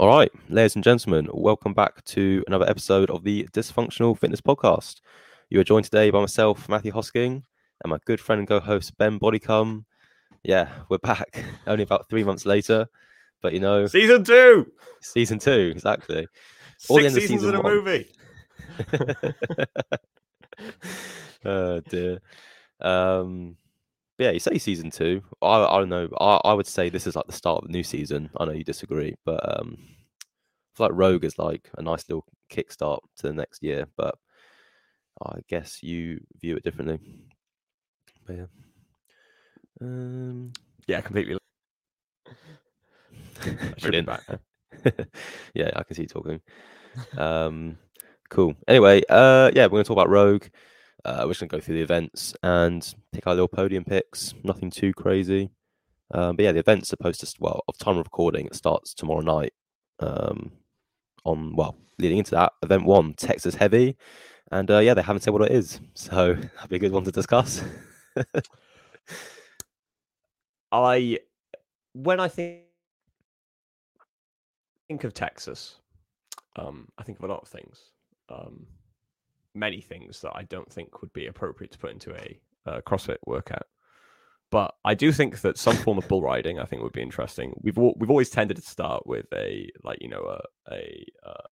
All right, ladies and gentlemen, welcome back to another episode of the Dysfunctional Fitness Podcast. You are joined today by myself, Matthew Hosking, and my good friend and co-host Ben Bodycom. Yeah, we're back. Only about three months later, but you know, season two, season two, exactly. All Six the seasons season in a movie. oh dear. Um, yeah, you say season two. I I don't know. I, I would say this is like the start of the new season. I know you disagree, but um, I feel like Rogue is like a nice little kickstart to the next year. But I guess you view it differently. But yeah, um, yeah, completely. Brilliant. yeah, I can see you talking. Um, cool. Anyway, uh, yeah, we're going to talk about Rogue. Uh, we're just gonna go through the events and pick our little podium picks. Nothing too crazy. Um, but yeah, the event's supposed to well, of time of recording, it starts tomorrow night. Um, on well, leading into that, event one, Texas Heavy, and uh, yeah, they haven't said what it is, so that'd be a good one to discuss. I, when I think think of Texas, um, I think of a lot of things. Um, many things that I don't think would be appropriate to put into a, a CrossFit workout. But I do think that some form of bull riding I think would be interesting. We've we've always tended to start with a like you know a a uh,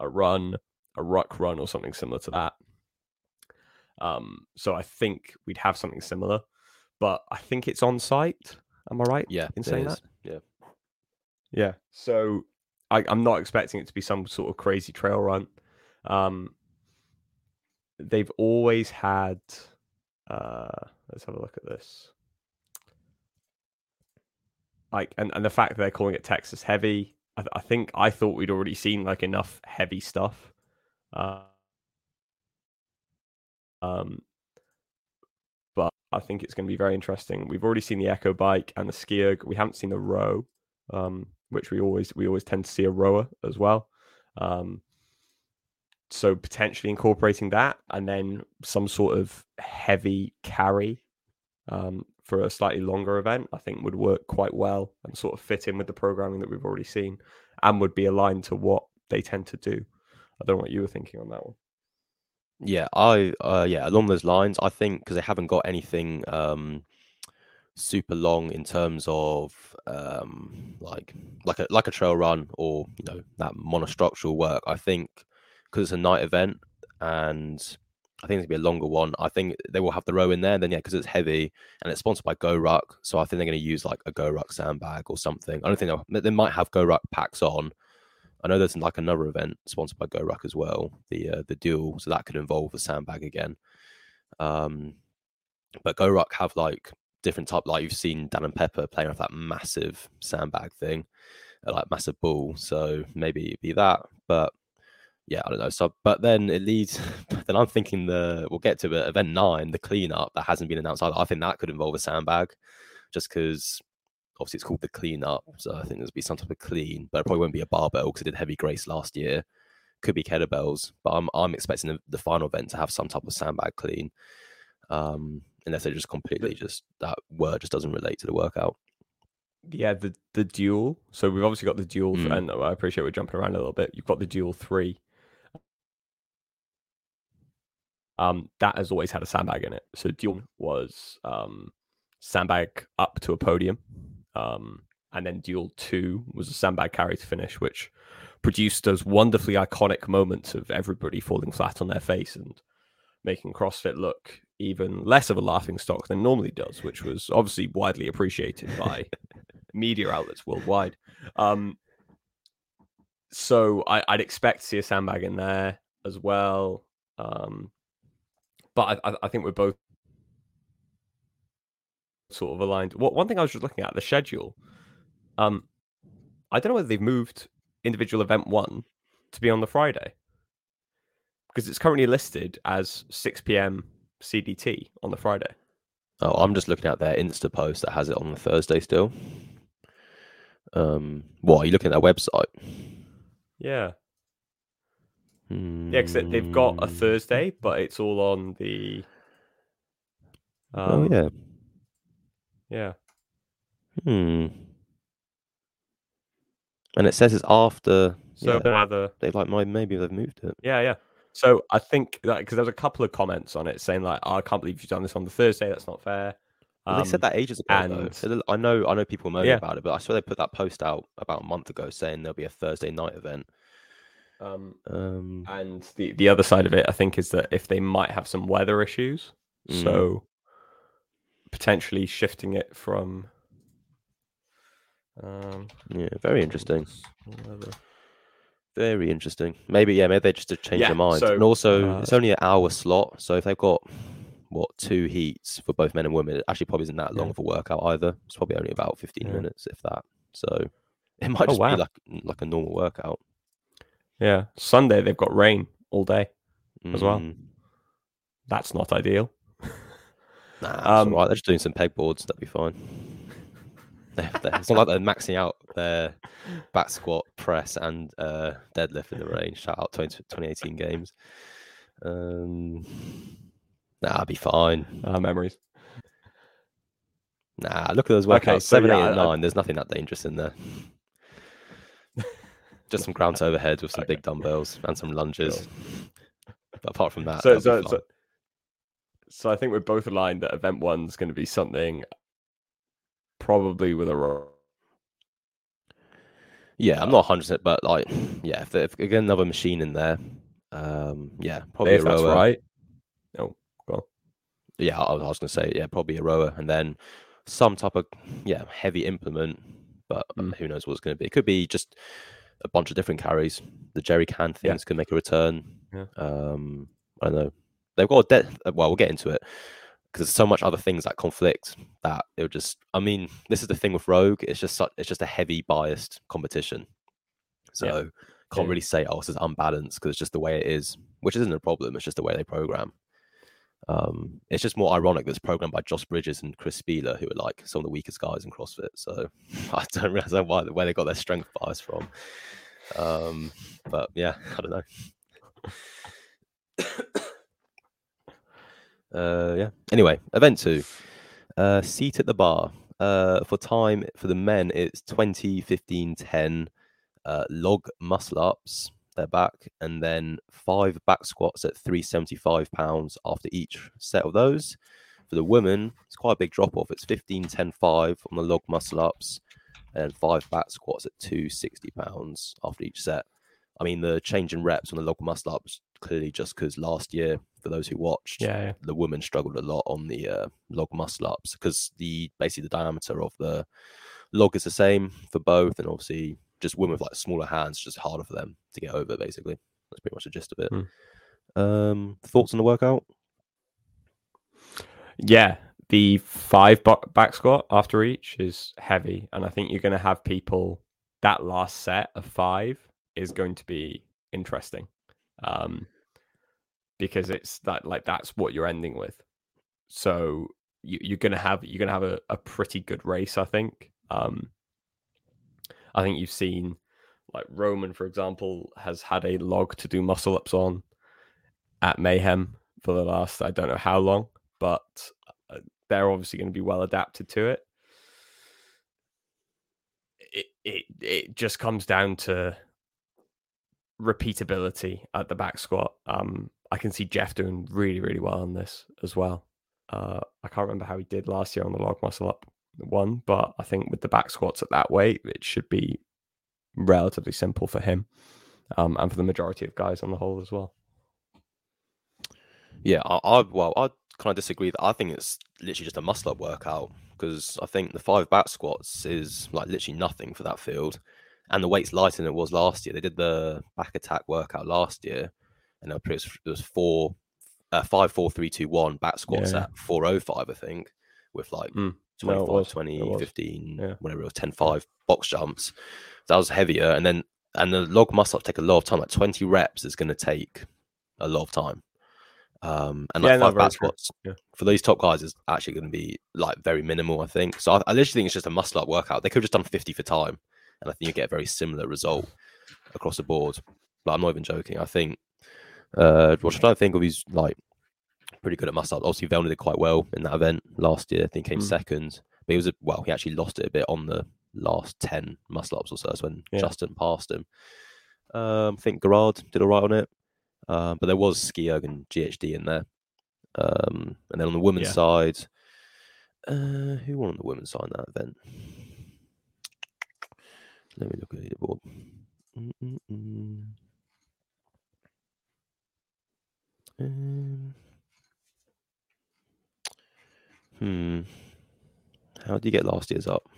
a run, a ruck run, or something similar to that. Um, so I think we'd have something similar, but I think it's on site. Am I right? Yeah, in saying that. Yeah, yeah. So I, I'm not expecting it to be some sort of crazy trail run. Um, they've always had. Uh, let's have a look at this. Like, and, and the fact that they're calling it Texas heavy, I, I think I thought we'd already seen like enough heavy stuff. Uh, um, but I think it's going to be very interesting. We've already seen the Echo bike and the skier. We haven't seen the row, um, which we always we always tend to see a rower as well. Um, so potentially incorporating that and then some sort of heavy carry um, for a slightly longer event, I think would work quite well and sort of fit in with the programming that we've already seen and would be aligned to what they tend to do. I don't know what you were thinking on that one. Yeah, I uh, yeah along those lines. I think because they haven't got anything um, super long in terms of um, like like a like a trail run or you know that monostructural work. I think because it's a night event and I think it's gonna be a longer one. I think they will have the row in there. Then yeah, because it's heavy and it's sponsored by GoRuck, so I think they're to use like a GoRuck sandbag or something. I don't think they might have GoRuck packs on. I know there's like another event sponsored by GoRuck as well, the uh, the duel, so that could involve a sandbag again. Um, but GoRuck have like different type, like you've seen Dan and Pepper playing with that massive sandbag thing, like massive ball. So maybe it'd be that, but yeah, I don't know. So, but then it leads. Then I'm thinking the we'll get to it. Event nine, the cleanup that hasn't been announced. either. I think that could involve a sandbag, just because obviously it's called the cleanup. So I think there's be some type of clean, but it probably won't be a barbell because it did heavy grace last year. Could be kettlebells, but I'm I'm expecting the, the final event to have some type of sandbag clean, um, unless they just completely just that word just doesn't relate to the workout. Yeah, the the duel. So we've obviously got the duel, mm. and I appreciate we're jumping around a little bit. You've got the duel three um, that has always had a sandbag in it. So Duel was um, sandbag up to a podium, um, and then Duel Two was a sandbag carry to finish, which produced those wonderfully iconic moments of everybody falling flat on their face and making CrossFit look even less of a laughing stock than normally does, which was obviously widely appreciated by media outlets worldwide. Um, so I, would expect to see a sandbag in there as well. Um, but I, I think we're both sort of aligned. What one thing I was just looking at the schedule. Um, I don't know whether they've moved individual event one to be on the Friday because it's currently listed as 6 p.m. CDT on the Friday. Oh, I'm just looking at their Insta post that has it on the Thursday still. Um, what are you looking at their website? Yeah, yeah, because they've got a. Thursday, but it's all on the. Oh, um, oh yeah. Yeah. Hmm. And it says it's after. So yeah, whether they like my maybe they've moved it. Yeah, yeah. So I think that because there's a couple of comments on it saying like, oh, "I can't believe you've done this on the Thursday. That's not fair." Well, they said Um, that ages ago. though. and- So I know, I know people moaning Yeah. about it, but I swear they put that post out about a month ago saying there'll be a Thursday night event. Um, Um, and the the other side of it, I think, is that if they might have some weather issues, Mm. so potentially shifting it from. Um, yeah, very interesting. weather. Very interesting. Maybe yeah, maybe they just to change Yeah, their mind. so, and also, uh, it's only an hour slot, so if they've got what two heats for both men and women, it actually probably isn't that long Yeah. of a workout either. It's probably only about fifteen Yeah. minutes, if that. So it might Oh, just wow. be like like a normal workout Yeah, Sunday they've got rain all day. As well. Mm, That's not ideal. Nah, Um. They're just doing some pegboards. That'd be fine. They're, they're, it's not like they're maxing out their back squat, press, and uh, deadlift in the range. Shout out 20, 2018 games. Um, nah, I'll be fine. Uh, memories. Nah, look at those workouts. Okay, so Seven, eight, yeah, and I- nine. There's nothing that dangerous in there. Just some ground overhead with some Okay. big dumbbells and some lunges. But apart from that, so, so, so, so I think we're both aligned that event one's going to be something probably with a row. Yeah, I'm not 100, percent but like, yeah, if, they- if get another machine in there, um, yeah, probably If a that's rower. right. Oh, go on. Yeah, I, was gonna say, yeah, probably a rower, and then some type of yeah heavy implement, but uh, Mm. who knows what it's gonna be? It could be just a bunch of different carries. The jerry can Yeah. things can make a return. Yeah. Um, I don't know. They've got a de- uh, well, we'll get into it because there's so much other things that conflict that it'll just. I mean, this is the thing with Rogue. It's just such, it's just a heavy biased competition. So can't Yeah. really say oh this is unbalanced because it's just the way it is, which isn't a problem. It's just the way they program. Um, it's just more ironic that it's programmed by Josh Bridges and Chris Spealler, who are like some of the weakest guys in CrossFit. So I don't realize why where they got their strength bias from. Um, but yeah, I don't know. uh, yeah. Anyway, event two. Uh, seat at the bar. Uh, for time for the men, it's 20, 15, 10 uh, log muscle ups. They're back, and then five back squats at 375 pounds after each set of those. For the women, it's quite a big drop off. It's 15, 10, 5 on the log muscle ups, and five back squats at 260 pounds after each set. I mean, the change in reps on the log muscle ups clearly just because last year, for those who watched, Yeah, yeah. the women struggled a lot on the uh, log muscle ups because the basically the diameter of the log is the same for both, and obviously just women with like smaller hands, just harder for them to get over. Basically, that's pretty much the gist of it. Hmm. Um, thoughts on the workout? Yeah, the five back squat after each is heavy, and I think you're going to have people. That last set of five is going to be interesting, um, because it's that like that's what you're ending with. So you, you're going to have you're going to have a, a pretty good race, I think. Um, I think you've seen like Roman, for example, has had a log to do muscle ups on at Mayhem for the last I don't know how long, but uh, they're obviously going to be well adapted to it. It it it just comes down to repeatability at the back squat. Um, I can see Jeff doing really really well on this as well. Uh, I can't remember how he did last year on the log muscle up one, but I think with the back squats at that weight, it should be relatively simple for him, um, and for the majority of guys on the whole as well. Yeah, I, I well, I kind of disagree. That I think it's literally just a muscle up workout because I think the five back squats is like literally nothing for that field, and the weight's lighter than it was last year. They did the back attack workout last year, and it was, it was four, uh, five, four, three, two, one back squats Yeah. at four oh five, I think, with like Mm. 25, No, it was. 20, It was. 15, Yeah. whatever it was, 10, 5 box jumps. That was heavier, and then and the log muscle up take a lot of time. Like twenty reps is going to take a lot of time. Um, and like Yeah, five back squats Yeah. for these top guys is actually going to be like very minimal, I think. So I, I literally think it's just a muscle up workout. They could have just done 50 for time, and I think you get a very similar result across the board. But I'm not even joking. I think uh what should I think of he's like pretty good at muscle up. Obviously Vellner did quite well in that event last year. I think he came Mm. second. But he was a, well, he actually lost it a bit on the last ten muscle ups or so. That's when Yeah. Justin passed him. Um, I think Garard did all right on it, um, but there was ski erg and GHD in there. Um, and then on the women's Yeah. side, uh, who won on the women's side in that event? Let me look at the leaderboard. Mm-mm-mm. Um, hmm. How do you get last year's up?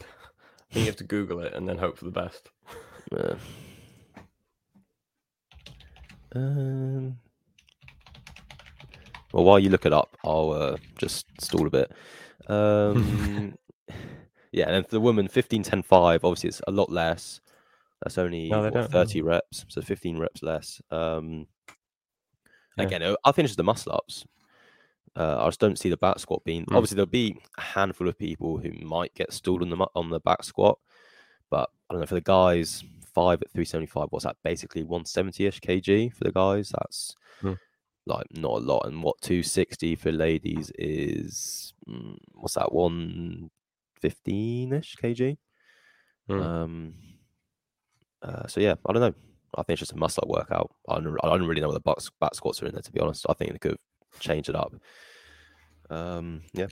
I think you have to Google it and then hope for the best. Uh, um. Well, while you look it up, I'll uh, just stall a bit. Um, yeah, and then for the woman, 15, 10, 5, obviously it's a lot less. That's only No, what, don't. 30 reps, so 15 reps less. Um, Yeah. Again, uh, I'll finish the muscle ups. Uh, I just don't see the back squat being. Mm. Obviously, there'll be a handful of people who might get stalled on the on the back squat, but I don't know for the guys. Five at three seventy five. What's that? Basically one seventy ish kg for the guys. That's Mm. like not a lot. And what two sixty for ladies is mm, what's that? One fifteen ish kg. Mm. Um. Uh, so yeah, I don't know. I think it's just a muscle up workout. I don't, I don't really know what the back, back squats are in there. To be honest, I think they could have changed it up. Um. Yeah.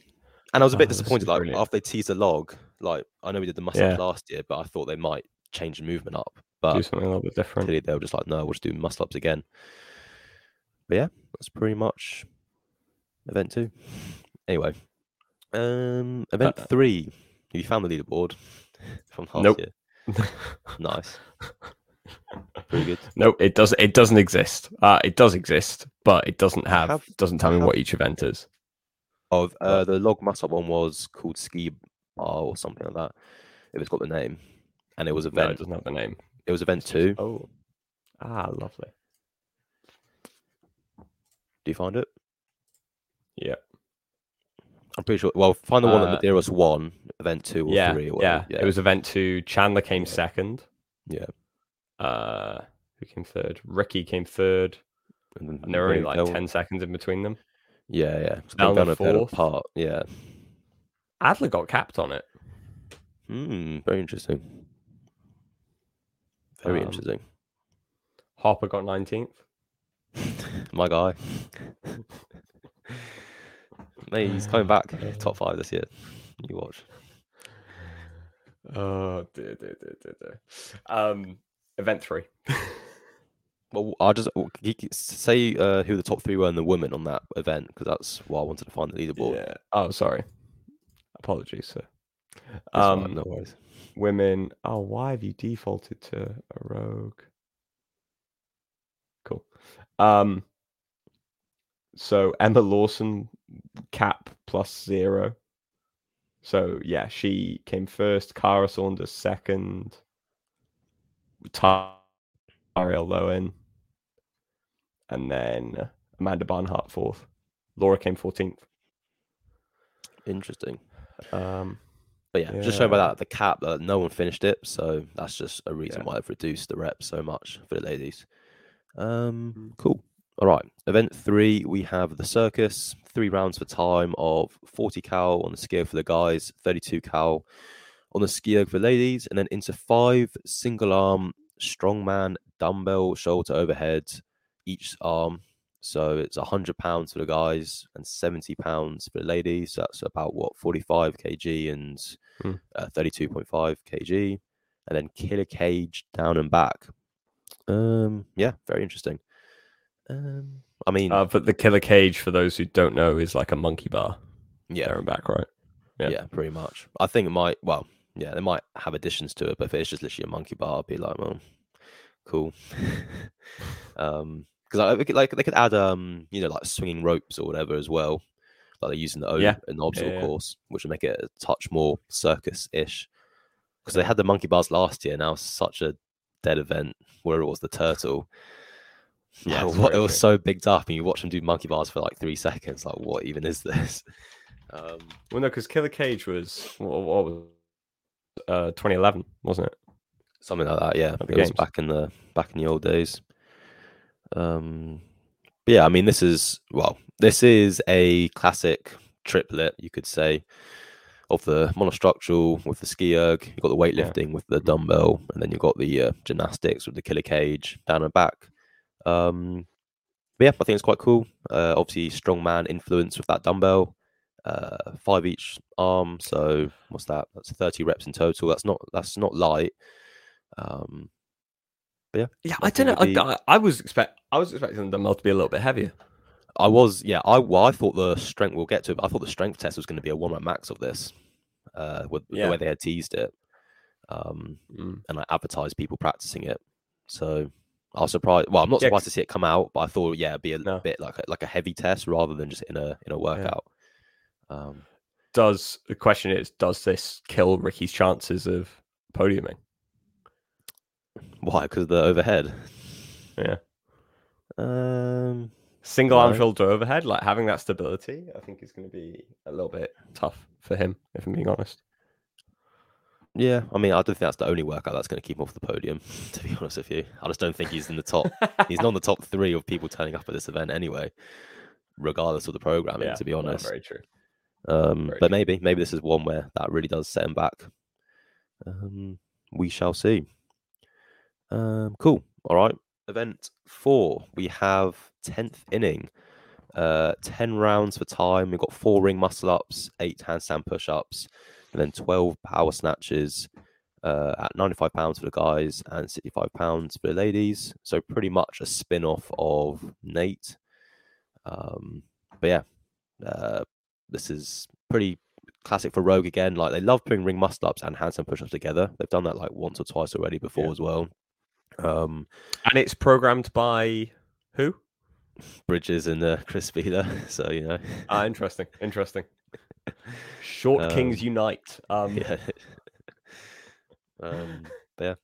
And I was a Oh, bit is disappointed. Like brilliant. after they teased the log, like I know we did the muscle Yeah. last year, but I thought they might change the movement up. Do But something a little bit different. clearly they were just like, no, we'll just do muscle ups again. But yeah, that's pretty much event two. Anyway, um, event Uh, three. Have you found the leaderboard from last Nope. year? Nice, pretty good. no, it doesn't. It doesn't exist. Uh, it does exist, but it doesn't have. have- doesn't tell I me what each event is. Of uh, the log muscle up one was called ski bar or something like that. If it's got the name, and it was No, event. it doesn't have the name. it was event two. Oh, ah, lovely. Do you find it? Yeah, I'm pretty sure. Well, find the one Uh, that Medeiros won, event two or yeah, three or yeah, whatever. It was event two. Chandler came Yeah. second. Yeah. Uh, who came third? Ricky came third, and, then and there were only like Bell- ten seconds in between them. Yeah, yeah. So Down the kind of fell fourth. apart. Yeah. Adler got capped on it. Hmm. Very interesting. Very Um, interesting. Harper got nineteenth. My guy. Mate, he's coming back top five this year. You watch. Oh, dear, dear, dear, dear, dear. Um, event three. Well, I'll just well, c- c- say uh, who the top three were in the women on that event because that's why I wanted to find the leaderboard. Yeah. Oh, sorry. Apologies, sir. Fine, Um, no worries. women. Oh, why have you defaulted to a rogue? Cool. Um. So Emma Lawson cap plus zero. So yeah, she came first. Kara Saunders second. Tariel Loewen, and then Amanda Barnhart fourth. Laura came fourteenth. Interesting. Um, But yeah, just showing by that the cap that no one finished it, so that's just a reason Yeah. why I've reduced the reps so much for the ladies. Um, Mm. cool. All right, event three we have the circus, three rounds for time of 40 cal on the scale for the guys, 32 cal on the skier for ladies, and then into five single arm strongman dumbbell shoulder overhead each arm. So it's 100 pounds for the guys and 70 pounds for the ladies. So that's about what 45 kg and Hmm. uh, 32.5 kg, and then killer cage down and back. Um, yeah, very interesting. Um, I mean, uh, but the killer cage, for those who don't know, is like a monkey bar yeah, there and back, right? yeah, yeah. pretty much. I think it might. Well, yeah, they might have additions to it, but if it's just literally a monkey bar, I'd be like, well, cool. um, because I think like they could add um, you know, like swinging ropes or whatever as well, like they use in the Yeah. in the obstacle yeah. course, which would make it a touch more circus-ish. Because they had the monkey bars last year, now it's such a dead event where it was the turtle. Yeah, Like, what, it was so bigged up, and you watch them do monkey bars for like three seconds. Like, what even is this? Um, Well, no, because Killer Cage was what, what was uh 2011, wasn't it? something like that. Yeah, it was back in the back in the old days. Um, but yeah, I mean, this is well, this is a classic triplet, you could say. of the monostructural with the ski erg. You've got the weightlifting with the dumbbell, and then you've got the uh, gymnastics with the killer cage down and back. Um, but yeah, I think it's quite cool. Uh, obviously, strongman influence with that dumbbell. Uh, five each arm, so what's that? That's thirty reps in total. That's not that's not light. Um, but yeah, Yeah, I don't know. be- I, I was expect I was expecting the dumbbell to be a little bit heavier. I was yeah. I well, I thought the strength we'll get to. it, but I thought the strength test was going to be a one rep max of this. Uh, with, Yeah. the way they had teased it. Um, Mm. and I advertised people practicing it. So I was surprised. Well, I'm not Yeah, to see it come out, but I thought, yeah, it'd be a No. bit like a, like a heavy test rather than just in a in a workout. Um, Does the question is, does this kill Ricky's chances of podiuming? why? Because the overhead. Yeah. Um, Single arm No. shoulder overhead, like having that stability, I think is going to be a little bit tough for him, if I'm being honest. yeah. I mean, I don't think that's the only workout that's going to keep him off the podium. To be honest with you, I just don't think he's in the top. he's not in the top three of people turning up at this event anyway, regardless of the programming. Yeah, to be honest, very true. Um, but maybe, maybe this is one where that really does set him back. Um, we shall see. Um, cool. All right. Event four, we have tenth inning. Uh, ten rounds for time. We've got four ring muscle ups, eight handstand push ups, and then twelve power snatches. Uh, at 95 pounds for the guys and 65 pounds for the ladies. So pretty much a spin off of Nate. Um, but yeah, uh, this is pretty classic for Rogue again. Like they love putting ring muscle ups and handstand push ups together. They've done that like once or twice already before Yeah. as well. Um, And it's programmed by who? Bridges and uh, Chris Spealler. So you know, Ah, interesting. Interesting. Short Kings Um, unite. Um, yeah. um, but yeah,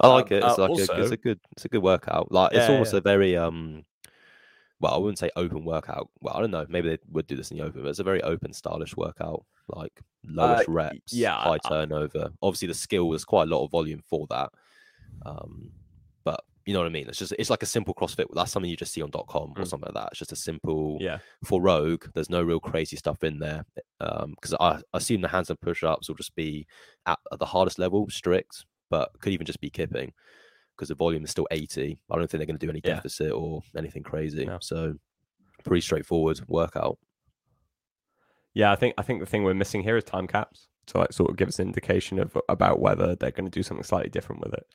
I like Um, it. It's uh, like a, it's a good, it's a good workout. Like it's almost yeah. a very um. Well, I wouldn't say open workout. Well, I don't know. Maybe they would do this in the open, but it's a very open, stylish workout. Like lowest y- reps, yeah, I- high I- turnover. Obviously, the skill there's quite a lot of volume for that. Um, but you know what I mean. It's just it's like a simple CrossFit. That's something you just see on .com or Mm. something like that. It's just a simple yeah. for Rogue, there's no real crazy stuff in there because I assume the hands and push ups will just be at, at the hardest level, strict, but could even just be kipping because the volume is still 80. I don't think they're going to do any Yeah. deficit or anything crazy. No. So pretty straightforward workout. Yeah, I think I think the thing we're missing here is time caps to like sort of give us an indication of about whether they're going to do something slightly different with it.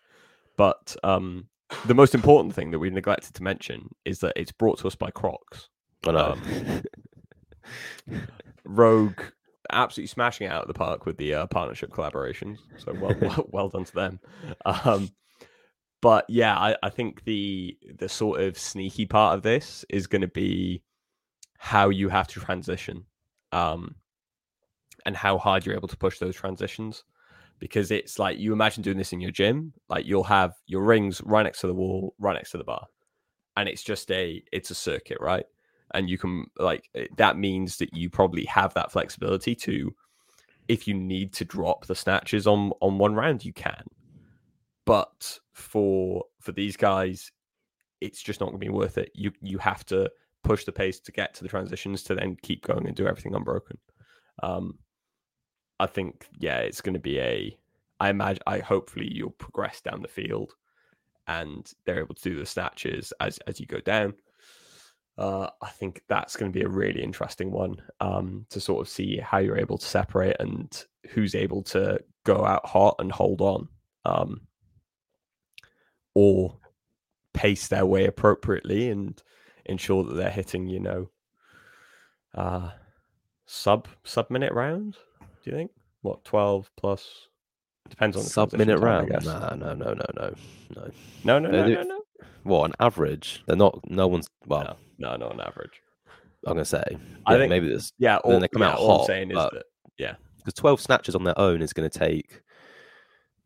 But um, the most important thing that we neglected to mention is that it's brought to us by Crocs. I know. Rogue absolutely smashing it out of the park with the uh, partnership collaborations. So well, well, well done to them. Um, but yeah, I, I think the the sort of sneaky part of this is going to be how you have to transition, um, and how hard you're able to push those transitions. Because it's like you imagine doing this in your gym, like you'll have your rings right next to the wall, right next to the bar, and it's just a it's a circuit, right? and you can like that means that you probably have that flexibility to if you need to drop the snatches on on one round you can but for for these guys it's just not going to be worth it. You you have to push the pace to get to the transitions to then keep going and do everything unbroken. Um i think yeah it's going to be a i imagine i hopefully you'll progress down the field and they're able to do the snatches as as you go down. Uh, I think that's going to be a really interesting one um, to sort of see how you're able to separate and who's able to go out hot and hold on, um, or pace their way appropriately and ensure that they're hitting, you know, uh, sub sub minute round. Do you think what twelve plus? Depends on the Sub minute round? Nah, no, no, no, no, no. No, no, no, no, no, What on average? They're not. No one's. Well, no, no, not on average. I'm gonna say. I yeah, think- maybe this Yeah, Then they come yeah, out all I'm hot, saying is that because 12 snatches on their own is going to take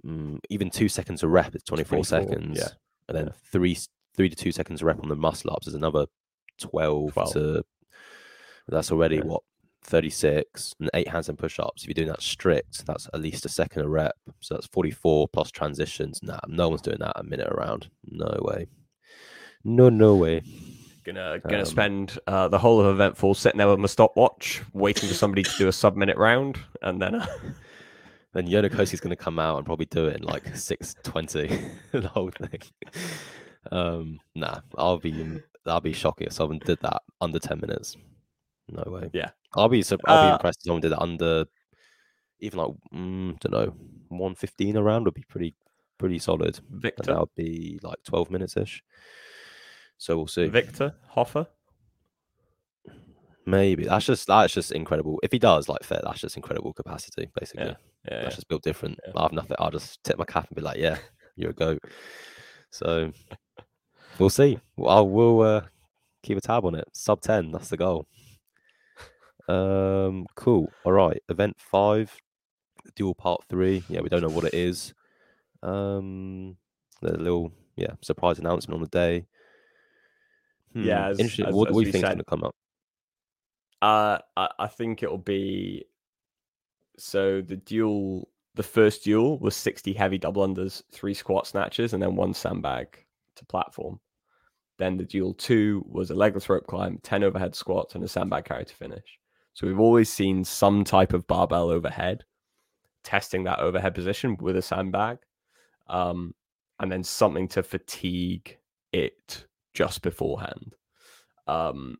mm, even two seconds a rep. It's 24, 24, seconds. yeah, and then yeah. three three to two seconds a rep on the muscle ups is another 12, 12. to. That's already Yeah. what 36 and eight hands and push ups. If you're doing that strict, that's at least a second a rep. So that's 44 plus transitions. Nah, no one's doing that a minute around. No way. No, no way. Gonna gonna Um, spend uh, the whole of Eventful sitting there with my stopwatch, waiting for somebody to do a sub minute round, and then uh, Then Jonne Koski's going to come out and probably do it in like six twenty, the whole thing. Um, nah, I'll be I'll be shocking if someone did that under ten minutes. No way. Yeah. I'll be I'll be Uh, impressed if someone did it under even like mm, don't know one fifteen around would be pretty pretty solid. And that would be like twelve minutes ish. So we'll see. Victor Hoffer. Maybe that's just that's just incredible. If he does like fair, that's just incredible capacity. Basically, Yeah, yeah, that's just built different. Yeah. I have nothing. I'll just tip my cap and be like, yeah, you're a goat. So we'll see. Well, I will uh, keep a tab on it. Sub ten. That's the goal. Um, cool. All right. Event five, duel part three. Yeah, we don't know what it is. Um, the little yeah surprise announcement on the day. Yeah, Hmm, as- interesting. as- what as do we you think is going to come up? Uh, I, I think it'll be. So the duel, the first duel was sixty heavy double unders, three squat snatches, and then one sandbag to platform. Then the duel two was a legless rope climb, ten overhead squats, and a sandbag carry to finish. So we've always seen some type of barbell overhead, testing that overhead position with a sandbag, um, and then something to fatigue it just beforehand. Um,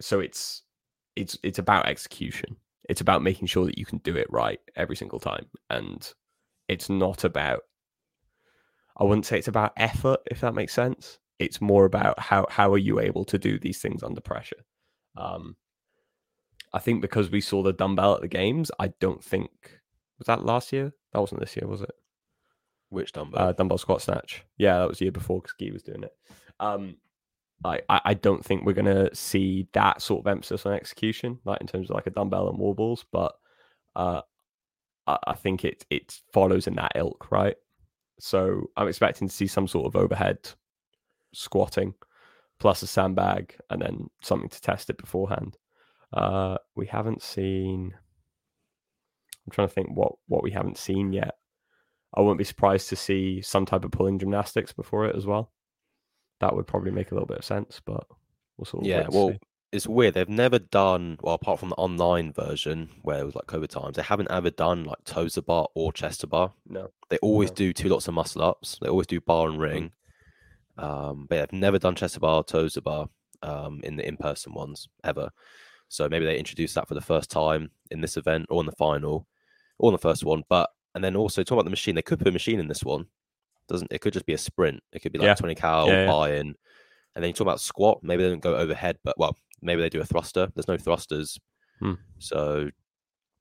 so it's it's it's about execution. It's about making sure that you can do it right every single time, and it's not about. I wouldn't say it's about effort, if that makes sense. It's more about how how are you able to do these things under pressure. Um, I think because we saw the dumbbell at the games, I don't think was that last year. That wasn't this year, was it? Which dumbbell? uh, dumbbell squat snatch. Yeah, that was the year before because Guy was doing it. Um, I, I I don't think we're gonna see that sort of emphasis on execution, like in terms of like a dumbbell and wall balls, but uh, I, I think it it follows in that ilk, right? So I'm expecting to see some sort of overhead squatting, plus a sandbag, and then something to test it beforehand. Uh, we haven't seen. I'm trying to think what what we haven't seen yet. I wouldn't be surprised to see some type of pulling gymnastics before it as well. That would probably make a little bit of sense, but we'll sort of yeah, well, see. it's weird. They've never done well, apart from the online version where it was like COVID times. They haven't ever done like toes to bar or chest to bar. no, They always No. do two lots of muscle ups. They always do bar and ring. Um, but they've never done chest to bar, toes to bar um, in the in person ones ever. So maybe they introduced that for the first time in this event or in the final or in the first one. But and then also talking about the machine, they could put a machine in this one. Doesn't it could just be a sprint. It could be like Yeah. 20 cal Yeah, yeah. buy-in. And then you talk about squat, maybe they don't go overhead, but well, maybe they do a thruster. There's no thrusters. Hmm. So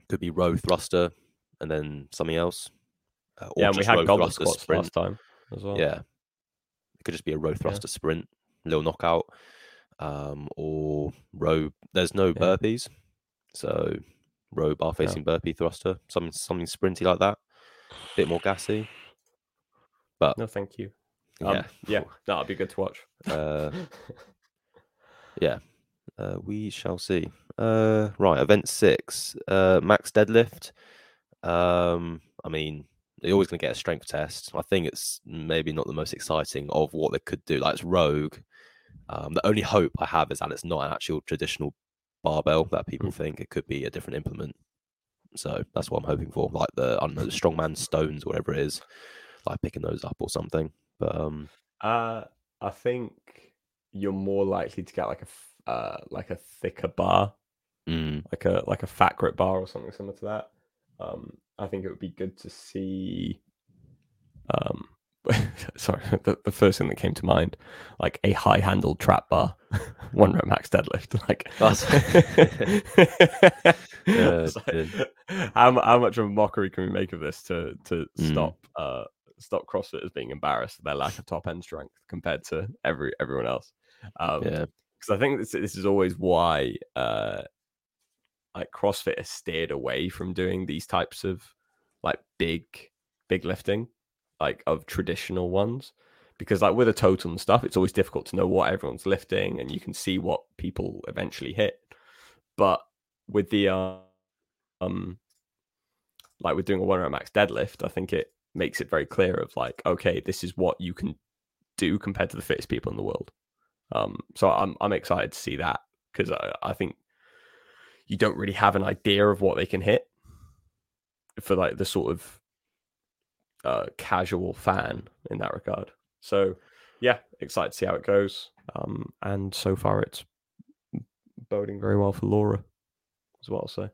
could be row thruster and then something else. Uh, yeah, and we had goblet squats sprint. last time as well. Yeah. It could just be a row thruster sprint, little knockout, um, or row. There's no burpees, so row bar facing burpee thruster, something something sprinty like that, A bit more gassy. But No, thank you. Um, yeah, yeah, that'll be good to watch. uh, yeah, uh, we shall see. Uh, right, event six, uh, max deadlift. Um, I mean, they're always going to get a strength test. I think it's maybe not the most exciting of what they could do. Like it's rogue. Um, the only hope I have is that it's not an actual traditional barbell that people think it could be a different implement. So that's what I'm hoping for, like the I don't know the strongman stones, whatever it is, like picking those up or something. But um, Uh, I think you're more likely to get like a uh, like a thicker bar, mm, like a like a fat grip bar or something similar to that. Um, I think it would be good to see. Um, sorry, the, the first thing that came to mind, like a high handled trap bar, one rep max deadlift. Like, like, how how much of a mockery can we make of this to to Mm. stop uh stop CrossFit as being embarrassed at their lack of top end strength compared to every everyone else? Um, yeah, because I think this this is always why uh like CrossFit has steered away from doing these types of like big big lifting, like of traditional ones. Because like with a total and stuff, it's always difficult to know what everyone's lifting and you can see what people eventually hit. But with the uh, um like with doing a one rep max deadlift, I think it makes it very clear of like, okay, this is what you can do compared to the fittest people in the world Um, so I'm I'm excited to see that because I, I think you don't really have an idea of what they can hit for like the sort of uh, casual fan in that regard. So yeah, excited to see how it goes. Um, and so far it's boding very well for Laura as well. So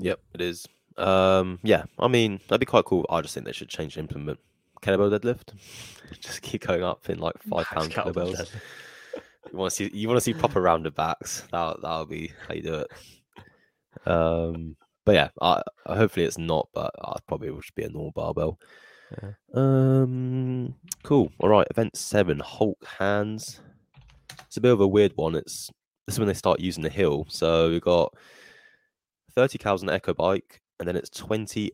Yep, it is. Um, yeah, I mean that'd be quite cool. I just think they should change the implement. Kettlebell deadlift, just keep going up in like five pound kettlebells. you want to see you want to see proper rounded backs. That that'll be how you do it. Um, but yeah, I, hopefully it's not, but I probably will just be a normal barbell. Yeah. Um, cool. All right, event seven, Hulk hands. It's a bit of a weird one. It's this is when they start using the hill. So we've got 30 cows on the Echo bike, and then it's 20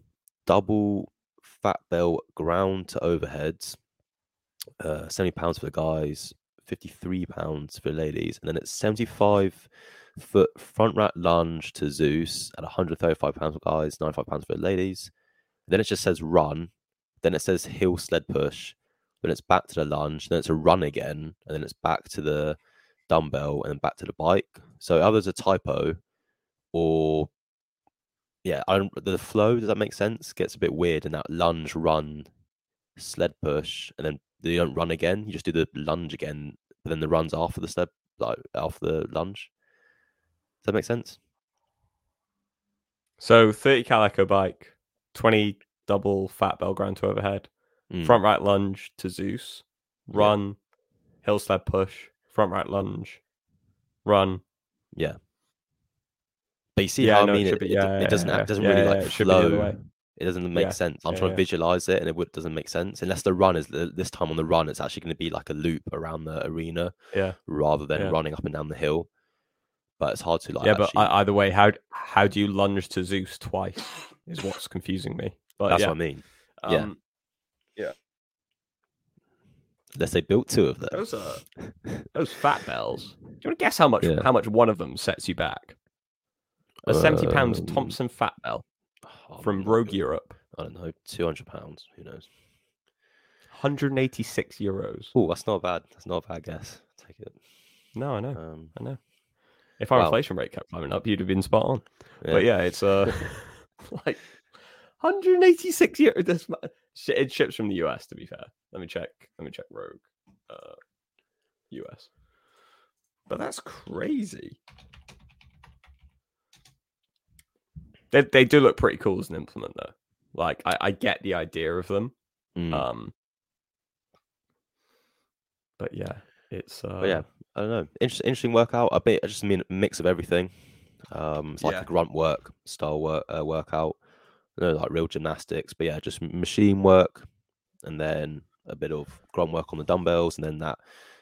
double fat bell ground to overheads, uh, 70 pounds for the guys, 53 pounds for ladies, and then it's 75 foot front rack lunge to Zeus at 135 pounds for guys, 95 pounds for the ladies. Then it just says run, then it says hill sled push, then it's back to the lunge, then it's a run again, and then it's back to the dumbbell and back to the bike. So either a typo or yeah, I don't, the flow does that make sense? Gets a bit weird in that lunge, run, sled push, and then you don't run again. You just do the lunge again, but then the runs after the sled, like after the lunge. Does that make sense? So 30 calico bike, 20 double fat bell ground to overhead, Mm. front right lunge to Zeus, run, hill sled push, front right lunge, run. Yeah. But you see Yeah, how I no, it mean it, be- yeah, it yeah, doesn't yeah, it doesn't yeah, really yeah, like it should be the other flow. It doesn't make Yeah, sense. I'm yeah, trying yeah. to visualize it, and it doesn't make sense unless the run is this time on the run. It's actually going to be like a loop around the arena Yeah. rather than Yeah. running up and down the hill. But it's hard to like. yeah, but actually, I, either way, how how do you lunge to Zeus twice is what's confusing me. But that's yeah, what I mean. yeah. um, Unless they built two of them. those are those fat bells. Do you want to guess how much Yeah. how much one of them sets you back? A seventy pounds Um, Thompson fat bell Oh, from Rogue. Europe, I don't know, two hundred pounds. Who knows? hundred and eighty six euros. Oh, that's not bad. That's not a bad guess. Take it. No, I know, Um, I know. If our Wow. inflation rate kept climbing up, you'd have been spot on. yeah. But yeah, it's uh like 186 euros. This it ships from the US. To be fair, let me check. Let me check Rogue, uh, US. But that's crazy. They they do look pretty cool as an implement though. Like I, I get the idea of them. Mm. Um. But yeah, it's uh But yeah, I don't know. Interesting, interesting workout. A bit, I just mean a mix of everything. Um, it's like Yeah. a grunt work style work uh, workout. No, like real gymnastics, but yeah, just machine work, and then a bit of grunt work on the dumbbells, and then that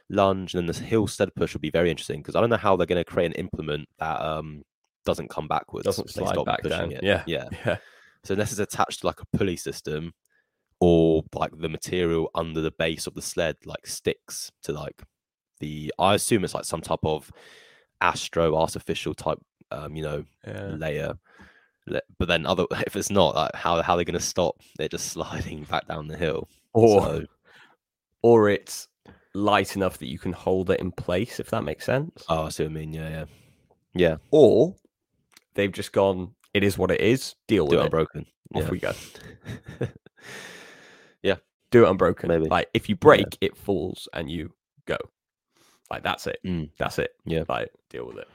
lunge, and then this hill sled push would be very interesting because I don't know how they're going to create an implement that um doesn't come backwards. doesn't slide stop back pushing down. It. Yeah, yeah. yeah. So unless it's attached to like a pulley system, or like the material under the base of the sled like sticks to like the I assume it's like some type of astro artificial type um you know yeah. layer. But then other if it's not like how how are they going to stop it just sliding back down the hill? Or So, or it's light enough that you can hold it in place, if that makes sense. oh, I see what I mean. Yeah, yeah, yeah. Or they've just gone, it is what it is, deal Do with it unbroken. Off yeah. we go. yeah, Do it unbroken. Maybe. Like if you break, it falls and you go. Like that's it. Mm. That's it. Yeah. Like deal with it.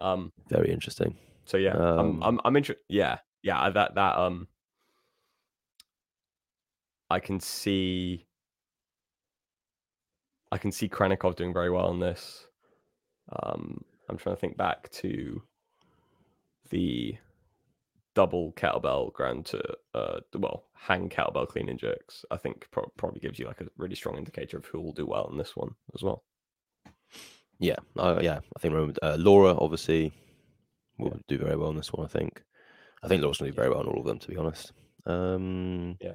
Um very interesting. so yeah, Um, I'm I'm I'm interested. Yeah. Yeah, that that um I can see I can see Khrennikov doing very well in this. Um, I'm trying to think back to the double kettlebell ground to uh well hang kettlebell clean and jerks. I think pro- probably gives you like a really strong indicator of who will do well in this one as well. Yeah, uh, yeah. I think remember, uh, Laura obviously will Yeah. do very well in this one. I think. I think Laura's going to do very well in all of them, to be honest. Um, Yeah.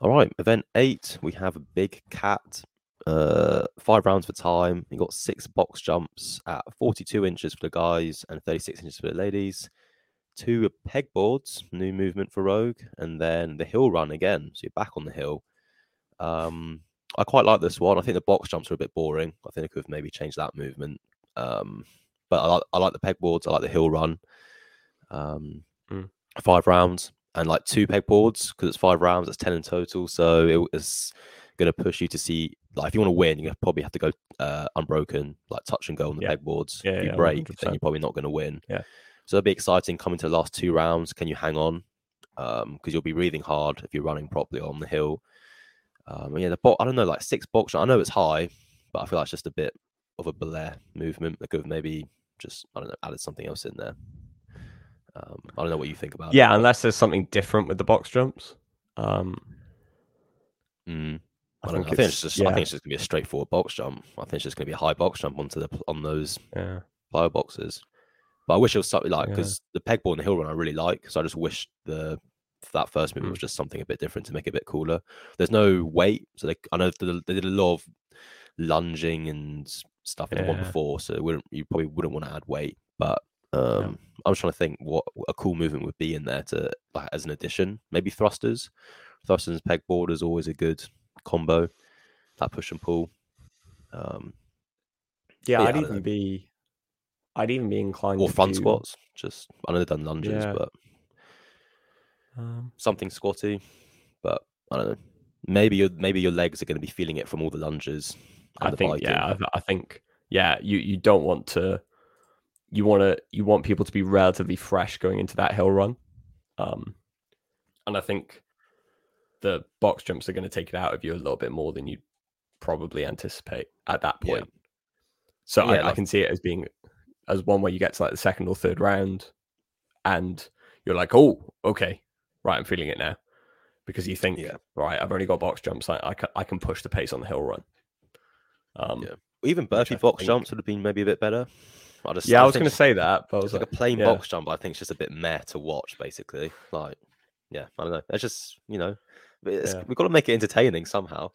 All right, event eight. We have a big cat. Uh, five rounds for time. You got six box jumps at 42 inches for the guys and 36 inches for the ladies. Two pegboards, new movement for Rogue, and then the hill run again. So you're back on the hill. Um, I quite like this one. I think the box jumps are a bit boring. I think I could have maybe changed that movement. Um, but I like, I like the pegboards. I like the hill run. Um, Mm. Five rounds and like two pegboards because it's five rounds. It's ten in total. So it is going to push you to see like if you want to win, you probably have to go uh, unbroken, like touch and go on the Yeah. pegboards. Yeah, if you yeah, break, then 100%. you're probably not going to win. Yeah. So it'll be exciting coming to the last two rounds. Can you hang on? Because you'll be breathing hard if you're running properly on the hill. Um, yeah, the bo- I don't know, like six box. I know it's high, but I feel like it's just a bit of a Belair movement. They could have maybe just I don't know added something else in there. Um, I don't know what you think about. Yeah, it. unless there's something different with the box jumps. Um, Mm. I, I, think. I think it's it's just yeah, I think it's just gonna be a straightforward box jump. I think it's just gonna be a high box jump onto the on those yeah. plyo boxes. But I wish it was something like Yeah. because the pegboard and the hill run I really like. So I just wish the that first movement Mm. was just something a bit different to make it a bit cooler. There's no weight, so they I know they, they did a lot of lunging and stuff in the one before, so it wouldn't you probably wouldn't want to add weight. But um, I was trying to think what a cool movement would be in there to like as an addition. Maybe thrusters, thrusters and pegboard is always a good combo. That push and pull. Um, Yeah, yeah, I'd even know. be, I'd even be inclined or to front do, squats. Just I know they've done lunges, Yeah. but Um, something squatty. But I don't know. Maybe your maybe your legs are going to be feeling it from all the lunges. I the think biking. yeah, I, I think yeah, you you don't want to, you want to you want people to be relatively fresh going into that hill run, um, and I think the box jumps are going to take it out of you a little bit more than you probably anticipate at that Yeah. point. So Yeah, I, I can see it as being as one where you get to like the second or third round, and you're like, oh, okay, right, I'm feeling it now, because you think, Yeah. right, I've only got box jumps, I, I, can, I can push the pace on the hill run. Um, Yeah. Even Bertie box think- jumps would have been maybe a bit better. I just Yeah, I was going to say that, but I was It's like like, a plain yeah. box jump. I think it's just a bit meh to watch, basically. Like, yeah, I don't know. It's just you know, Yeah. we've got to make it entertaining somehow.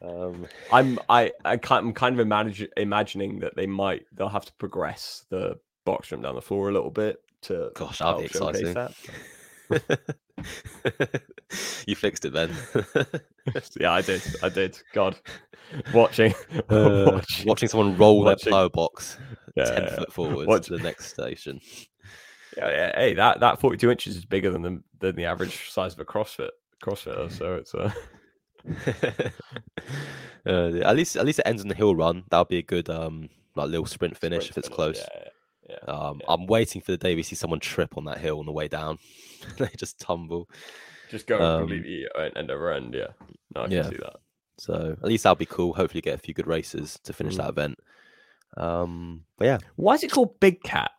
Um, I'm I I kind I'm kind of imagine, imagining that they might they'll have to progress the box jump down the floor a little bit to gosh, that'll be exciting. that. you fixed it, then. yeah, I did, I did. God, watching, Uh, watching, watching someone roll watching- their plyo box ten yeah, foot forward watch- to the next station. yeah, yeah, Hey, that that 42 inches is bigger than the than the average size of a CrossFit CrossFitter, so it's uh, uh, at least, at least it ends in the hill run. That'll be a good um, like little sprint finish sprint if it's finish, close. Yeah, yeah, yeah. Um, yeah. I'm waiting for the day we see someone trip on that hill on the way down. they just tumble. just go um, completely end over end. Yeah, no, I can yeah. see that. So at least that'll be cool. Hopefully, get a few good races to finish Mm. that event. Um, but yeah, Why is it called Big Cat?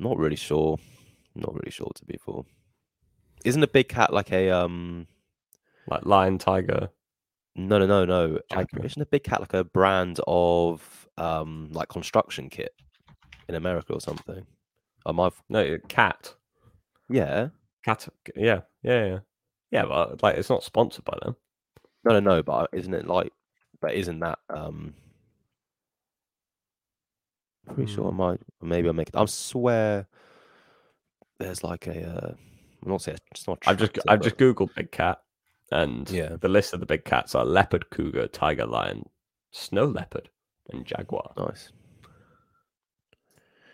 not really sure. Not really sure to be full. Isn't a big cat like a um? Like lion, tiger. No, no, no, no. I, Jaguar. isn't a big cat like a brand of um like construction kit in America or something? I might. have- No, cat. Yeah. Cat. Yeah, yeah, yeah. Yeah, but like it's not sponsored by them. No, no, no. But isn't it like? But isn't that um? Pretty sure I Hmm. might. Maybe I'll make it. I swear. There's like a. Uh, I'm not saying it's not. I've just I've but- just googled big cat, and Yeah. the list of the big cats are leopard, cougar, tiger, lion, snow leopard, and jaguar. nice.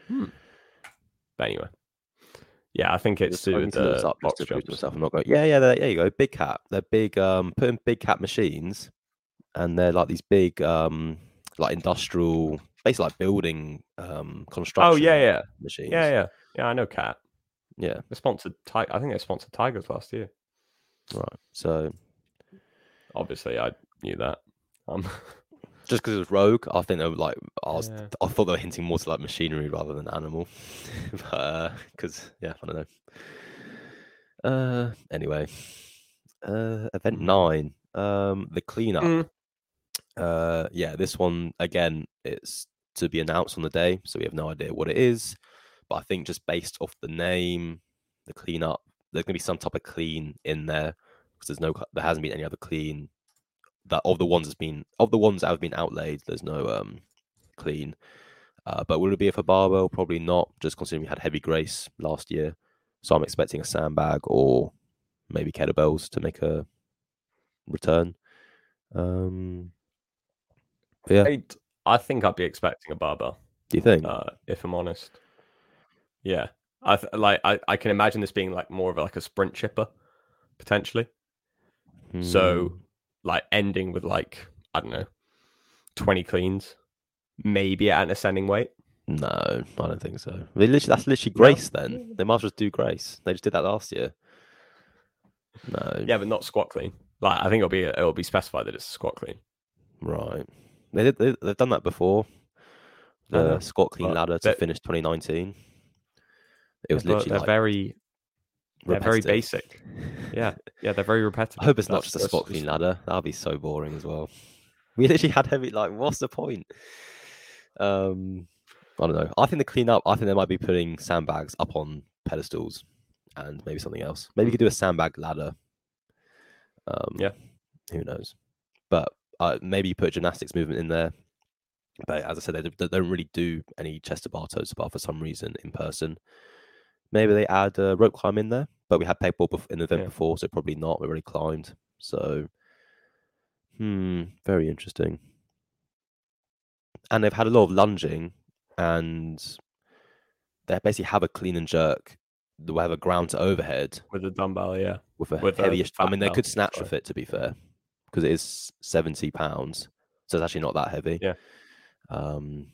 But anyway, yeah, I think it's to need to look this the up box to prove to jumps. myself. I'm not going. Yeah, yeah. There, there you go. Big cat. They're big. Um, put in big cat machines, and they're like these big, um, like industrial, basically like building, um, construction. Oh yeah, yeah, Machines. yeah, yeah, yeah. I know cat. Yeah. They sponsored. Ti- I think they sponsored tigers last year. Right. So Obviously, I knew that. Um, just because it was rogue, I think they were like I was. Yeah. I thought they were hinting more to like machinery rather than animal. Because yeah, I don't know. Uh. Anyway. Uh. Event nine. Um. The cleanup. Mm. Uh, yeah, this one again, it's to be announced on the day, so we have no idea what it is. But I think just based off the name, the cleanup, there's gonna be some type of clean in there because there's no, there hasn't been any other clean that of the ones that's been of the ones that have been outlaid. There's no um clean. Uh, but will it be for barbell? Probably not. Just considering we had heavy grace last year, so I'm expecting a sandbag or maybe kettlebells to make a return. Um, yeah, I'd, I think I'd be expecting a barbell. do you think? uh, if I'm honest. Yeah, I th- like I, I can imagine this being like more of like a sprint chipper potentially. So Hmm, like ending with like I don't know, twenty cleans, maybe at an ascending weight. no, I don't think so. They literally, that's literally No? Grace. Then they might as well just do Grace. They just did that last year. No, Yeah, but not squat clean. Like I think it'll be it'll be specified that it's squat clean. right. They did. They, they've done that before. The squat clean ladder to that- finish 2019. It was Yeah, literally they're like very they're very basic. Yeah, yeah, they're very repetitive. I hope it's not just a squat clean ladder. That'd be so boring as well. We literally had heavy. Like, what's the point? Um, I don't know. I think the clean up. I think they might be putting sandbags up on pedestals, and maybe something else. Maybe you could do a sandbag ladder. Um, Yeah. Who knows? But uh, maybe you put gymnastics movement in there. But as I said, they, they don't really do any chest to bar toe to bar for some reason in person. Maybe they add uh, rope climb in there, but we had pegboard bef- in the event Yeah. before, so probably not. We already climbed, so hmm, very interesting. And they've had a lot of lunging, and they basically have a clean and jerk. They have a ground to overhead with a dumbbell. Yeah, with a With a heavyish. I mean, they could snatch with it to be fair, because it is seventy pounds, so it's actually not that heavy. Yeah. Um,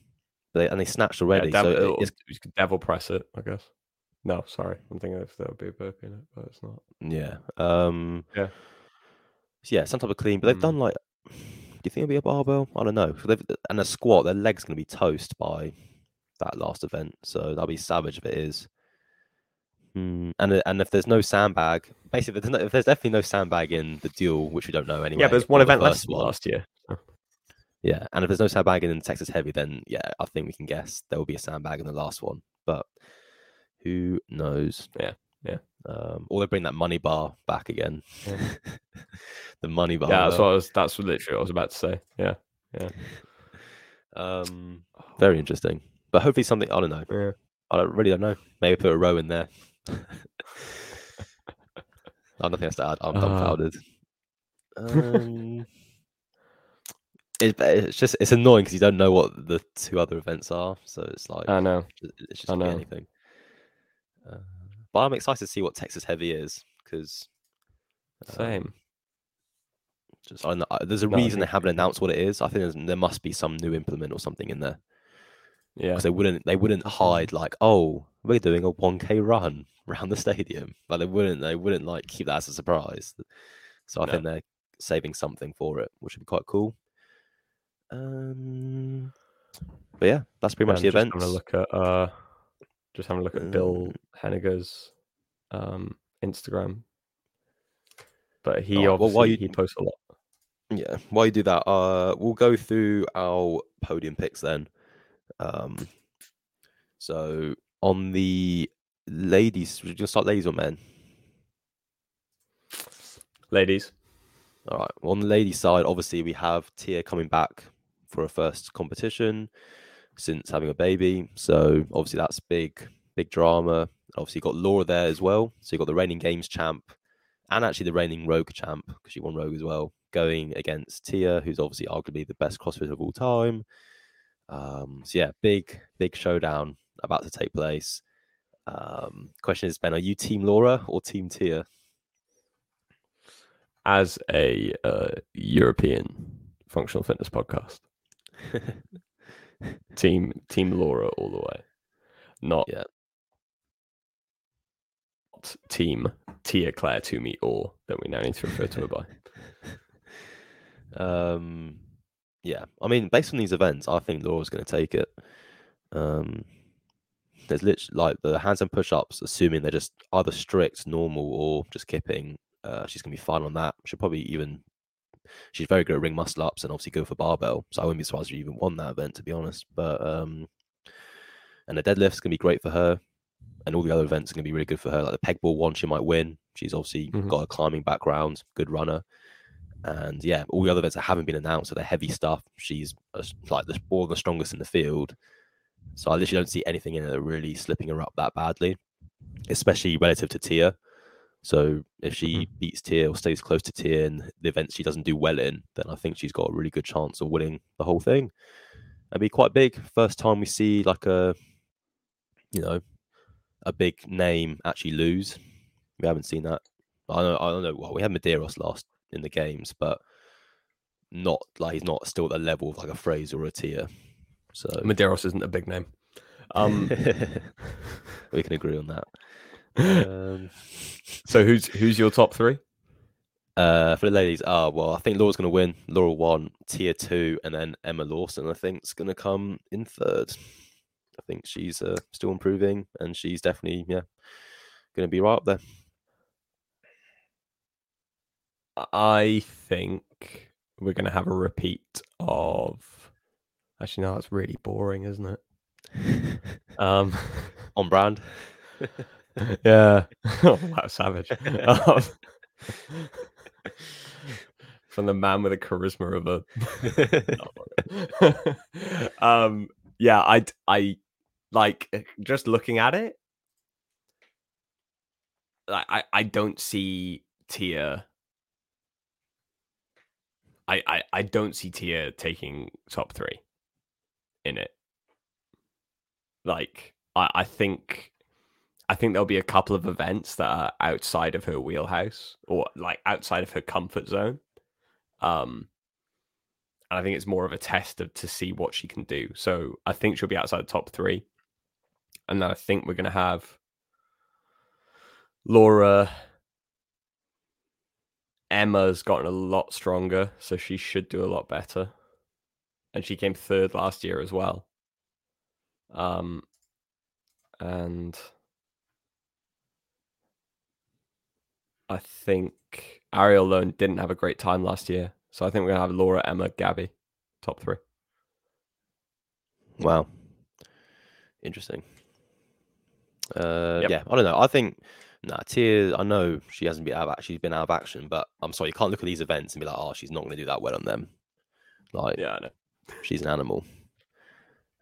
but they, and they snatched yeah already, devil, so it- it'll- it's devil press it. I guess. No, sorry, I'm thinking if there would be a burpee in it, but it's not. Yeah. Um, Yeah. yeah, some type of clean, but they've Mm. done like. Do you think it'll be a barbell? I don't know. they've, and a squat, their legs going to be toast by that last event, so that'll be savage if it is. Hmm, And and if there's no sandbag, basically, if there's, no, if there's definitely no sandbag in the duel, which we don't know anyway. yeah, but there's one or the event less one. last year. Yeah, and if there's no sandbag in Texas Heavy, then yeah, I think we can guess there will be a sandbag in the last one. But who knows? Yeah, yeah. Um, or they bring that money bar back again. Yeah. the money bar. Yeah, that's what I was. That's literally what I was about to say. Yeah, yeah. Um, very interesting. But hopefully something. I don't know. yeah. I don't, really don't know. Maybe put a row in there. I've nothing else to add. I'm Ah. dumbfounded. Um, it, it's just it's annoying because you don't know what the two other events are, so it's like I know. It's just I know. anything. Uh, but I'm excited to see what Texas Heavy is because Same. just I know, there's a No, reason they haven't announced what it is. I think there's, there must be some new implement or something in there Yeah. because they wouldn't they wouldn't hide like oh we're doing a 1k run around the stadium. Like they wouldn't they wouldn't like keep that as a surprise. So I No. think they're saving something for it, which would be quite cool. Um, but yeah, that's pretty Yeah, much I'm the event. Having a look at uh, just having a look at Bill Um, Henniger's um Instagram. But he well, obviously while you- he posts a lot. Yeah, while you do that, uh, we'll go through our podium picks then. Um, so on the ladies, we're gonna start ladies or men. Ladies, All right. Well, on the ladies' side, obviously we have Tia coming back for her first competition since having a baby. So obviously that's big, big drama. Obviously you got Laura there as well. So you got the reigning games champ and actually the reigning rogue champ because she won rogue as well, going against Tia, who's obviously arguably the best CrossFit of all time. Um, so yeah, big, big showdown about to take place. Um, question is, Ben, are you Team Laura or Team Tia? as a uh, European functional fitness podcast, team Team Laura all the way, not Yeah. Team Tia-Clair to me or that we now need to refer to her by. Um, yeah, I mean, based on these events, I think Laura's going to take it. Um, there's literally like the handstand push-ups, assuming they're just either strict, normal, or just kipping. Uh, she's going to be fine on that. She'll probably even. She's very good at ring muscle ups and obviously good for barbell. So I wouldn't be surprised if she even won that event, to be honest. But um, and the deadlift's to be great for her, and all the other events are going to be really good for her. Like the pegboard one, she might win. She's obviously Mhm. got a climbing background, good runner and yeah, all the other events that haven't been announced are the heavy stuff. She's uh, like the of the strongest in the field, so I literally don't see anything in her really slipping her up that badly, especially relative to Tia. So if she Mhm. beats Tia or stays close to Tia in the events she doesn't do well in, then I think she's got a really good chance of winning the whole thing. That'd be quite big. First time we see like a, you know, a big name actually lose. We haven't seen that. I don't, I don't know. Well, we had Medeiros last in the games, but not like he's not still at the level of like a Fraser or a Tia. So Medeiros isn't a big name. Um, we can agree on that. Um, so who's who's your top three? uh, for the ladies, ah, well, I think Laura's going to win. Laura one, Tia two, and then Emma Lawson. I think is going to come in third. I think she's uh, still improving, and she's definitely yeah going to be right up there. I think we're going to have a repeat of. Actually, no, that's really boring, isn't it? Um, On brand. yeah. wow, savage. Um, from the man with the charisma of a. um, yeah, I, I like eh, just looking at it. I, I don't see Tia. I, I, I don't see Tia taking top three in it. Like I, I think I think there'll be a couple of events that are outside of her wheelhouse or like outside of her comfort zone. Um and I think it's more of a test of to see what she can do. So I think she'll be outside the top three. And then I think we're gonna have Laura Emma's gotten a lot stronger, so she should do a lot better. And she came third last year as well. Um, and I think Arielle Loewen didn't have a great time last year, so I think we're gonna have Laura, Emma, Gabby, top three. Wow. Interesting. Uh, Yep. Yeah, I don't know. I think nah, Tia. I know she hasn't been out. Of, she's been out of action, but I'm sorry, you can't look at these events and be like, oh, she's not going to do that well on them. Like, Yeah, I know. she's an animal.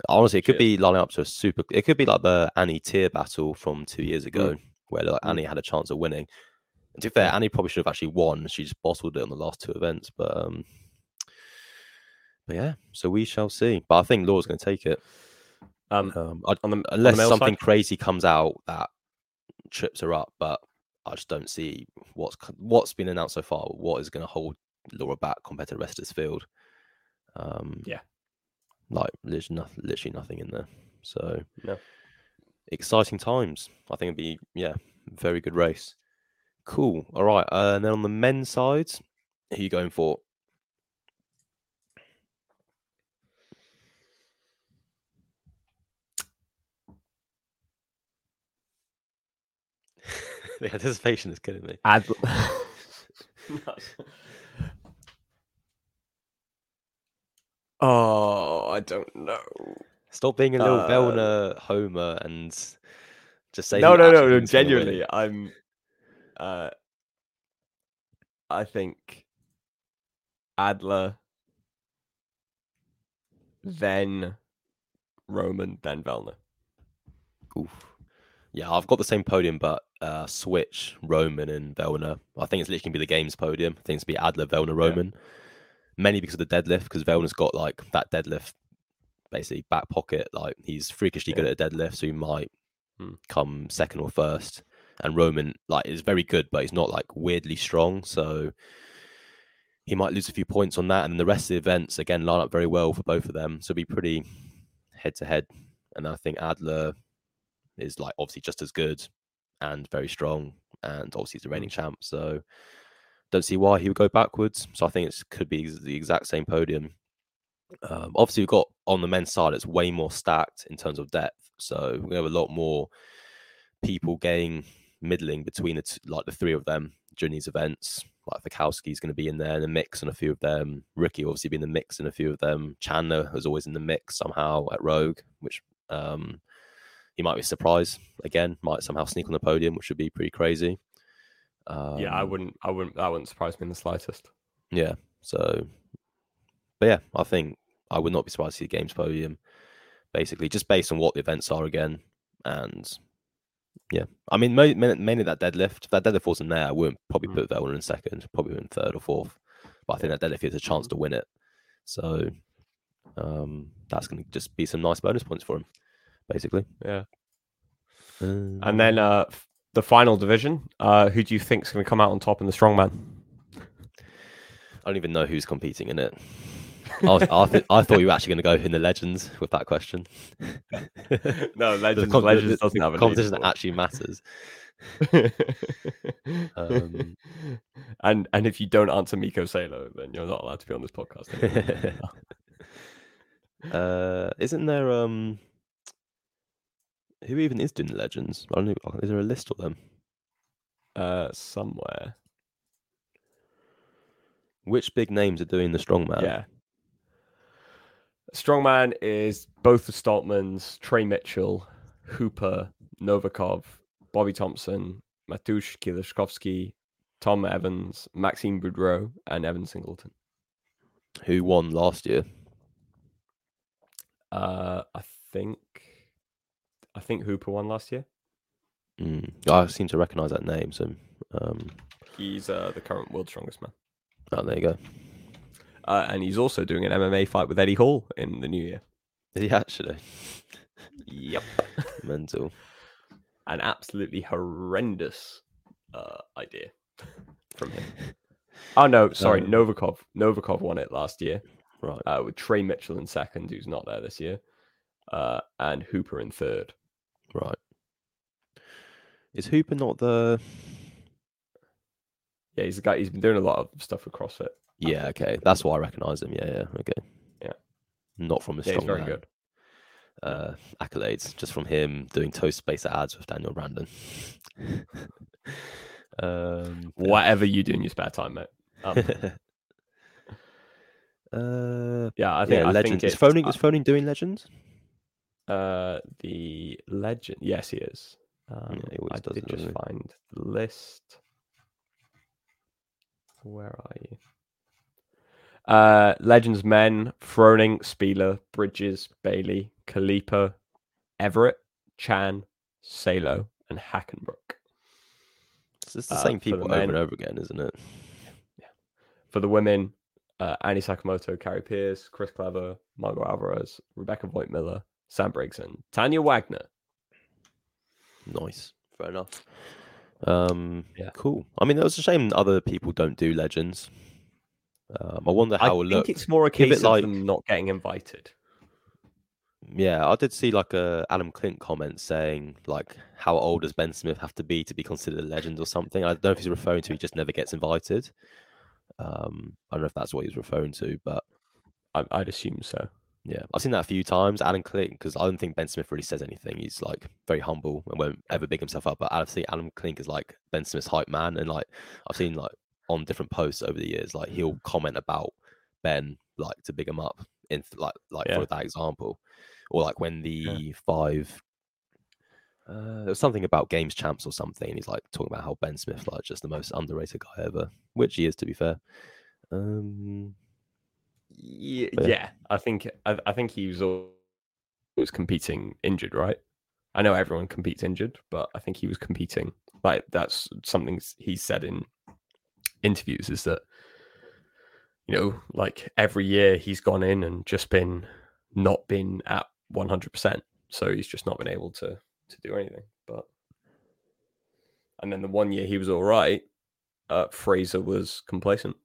Honestly, it could She be lining up to a super. It could be like the Annie Tia battle from two years ago, where like Mm. Annie had a chance of winning. And to be fair, Annie probably should have actually won. She just bottled it on the last two events, but um, but yeah. So we shall see. But I think Laura's going to take it. Um, Um, the unless something side? crazy comes out that trips her up, but I just don't see what's what's been announced so far. What is going to hold Laura back compared to the rest of this field? Um, Yeah. like literally nothing, literally nothing in there. So No. exciting times. I think it'd be yeah, very good race. Cool. All right, uh, and then on the men's side, who are you going for? the anticipation is killing me. Ad- oh, I don't know. Stop being a little Uh, homer and just say no, no, no, no. think's gonna win. Genuinely, I'm. Uh, I think Adler, then Roman, then Vellner. Oof. Yeah, I've got the same podium, but uh, switch Roman and Vellner. I think it's literally gonna be the games podium. I think it's be Adler, Vellner, Roman. Mainly because of the deadlift, because Vellner's got like that deadlift basically back pocket. Like he's freakishly good at a deadlift, so he might Hmm. come second or first. And Roman like is very good, but he's not like weirdly strong, so he might lose a few points on that. And then the rest of the events again line up very well for both of them, so it'll be pretty head to head. And I think Adler is like obviously just as good and very strong, and obviously he's the reigning champ. So don't see why he would go backwards. So I think it could be the exact same podium. Um, obviously, we've got on the men's side, it's way more stacked in terms of depth. So we have a lot more people getting middling between the t- like the three of them during these events. Like Fikowski's going to be in there in the mix, and a few of them. Ricky obviously be in the mix, and a few of them. Chandler is always in the mix somehow at Rogue, which um, he might be surprised again. Might somehow sneak on the podium, which would be pretty crazy. Um, yeah, I wouldn't. I wouldn't. That wouldn't surprise me in the slightest. yeah. So, but yeah, I think I would not be surprised to see the games podium. Basically, just based on what the events are again, and Yeah, I mean, ma- ma- mainly that deadlift. If that deadlift wasn't there, I wouldn't probably Mm. put that one in second, probably in third or fourth. But I think that deadlift is a chance Mhm. to win it. So um, that's going to just be some nice bonus points for him, basically. Yeah. And then Um, uh, the final division. Uh, who do you think's going to come out on top in the strongman? I don't even know who's competing in it. I, was, I, th- I thought you were actually going to go in the legends with that question. no, legends. com- legends the doesn't have a competition that actually matters. Um, and and if you don't answer Mikko Salo, then you're not allowed to be on this podcast. uh, isn't there um who even is doing the legends? I don't know. Is there a list of them? uh, somewhere. Which big names are doing the strongman? Yeah. Strongman is both the Stoltmans, Trey Mitchell, Hooper, Novikov, Bobby Thompson, Mateusz Kieliszkowski, Tom Evans, Maxime Boudreault, and Evan Singleton. Who won last year? Uh, I think, I think Hooper won last year. Mm. I seem to recognise that name. So, um, He's uh, the current world strongest man, oh, there you go. Uh, and he's also doing an MMA fight with Eddie Hall in the new year. Is he actually Yep, mental? an absolutely horrendous uh, idea from him. Oh no, sorry, Um, Novikov. Novikov won it last year. Right. uh, with Trey Mitchell in second, who's not there this year, uh, and Hooper in third. Right. Is Hooper not the? Yeah, he's a guy. He's been doing a lot of stuff with CrossFit. Yeah. Okay. That's why I recognise him. Yeah. Yeah. Okay. Yeah. Not from the Yeah, he's strong very good. uh, accolades, just from him doing toast space ads with Daniel Brandon. um, yeah. Whatever you do in your spare time, mate. Um, uh, yeah, I think yeah, I legends. think Is it's, Froning is Froning doing legends? uh, the legend. Yes, he is. Um, he always I does did just find the list. Where are you? Uh, Legends men: Froning, Spealler, Bridges, Bailey, Khalipa, Everett, Chan, Salo, and Hackenbrook. It's just the Uh, same for the people over men- and over again, isn't it? Yeah. For the women, uh, Annie Sakamoto, Carrie Pierce, Chris Clever, Margot Alvarez, Rebecca Voigt Miller, Sam Briggs, and Tanya Wagner. Nice. Fair enough. Um, Yeah. Cool. I mean, it was a shame other people don't do legends. Um, I wonder I how it think it's more a case of like- them not getting invited. Yeah, I did see like a Adam Klink comment saying like, "How old does Ben Smith have to be to be considered a legend or something?" I don't know if he's referring to he just never gets invited. Um, I don't know if that's what he's referring to, but I, I'd assume so. yeah, I've seen that a few times. Adam Klink, because I don't think Ben Smith really says anything. He's like very humble and won't ever big himself up. But I see Adam Klink is like Ben Smith's hype man, and like I've seen like on different posts over the years, like he'll comment about Ben like to big him up in like like Yeah. for that example, or like when the five. Uh, there was something about games champs or something, he's like talking about how Ben Smith like just the most underrated guy ever, which he is to be fair. Um, Yeah, yeah. I think I, I think he was always competing injured, right? I know everyone competes injured, but I think he was competing. Like that's something he said in interviews is that you know, like every year he's gone in and just been not been at one hundred percent, so he's just not been able to to do anything. But and then the one year he was all right, uh, Fraser was complacent,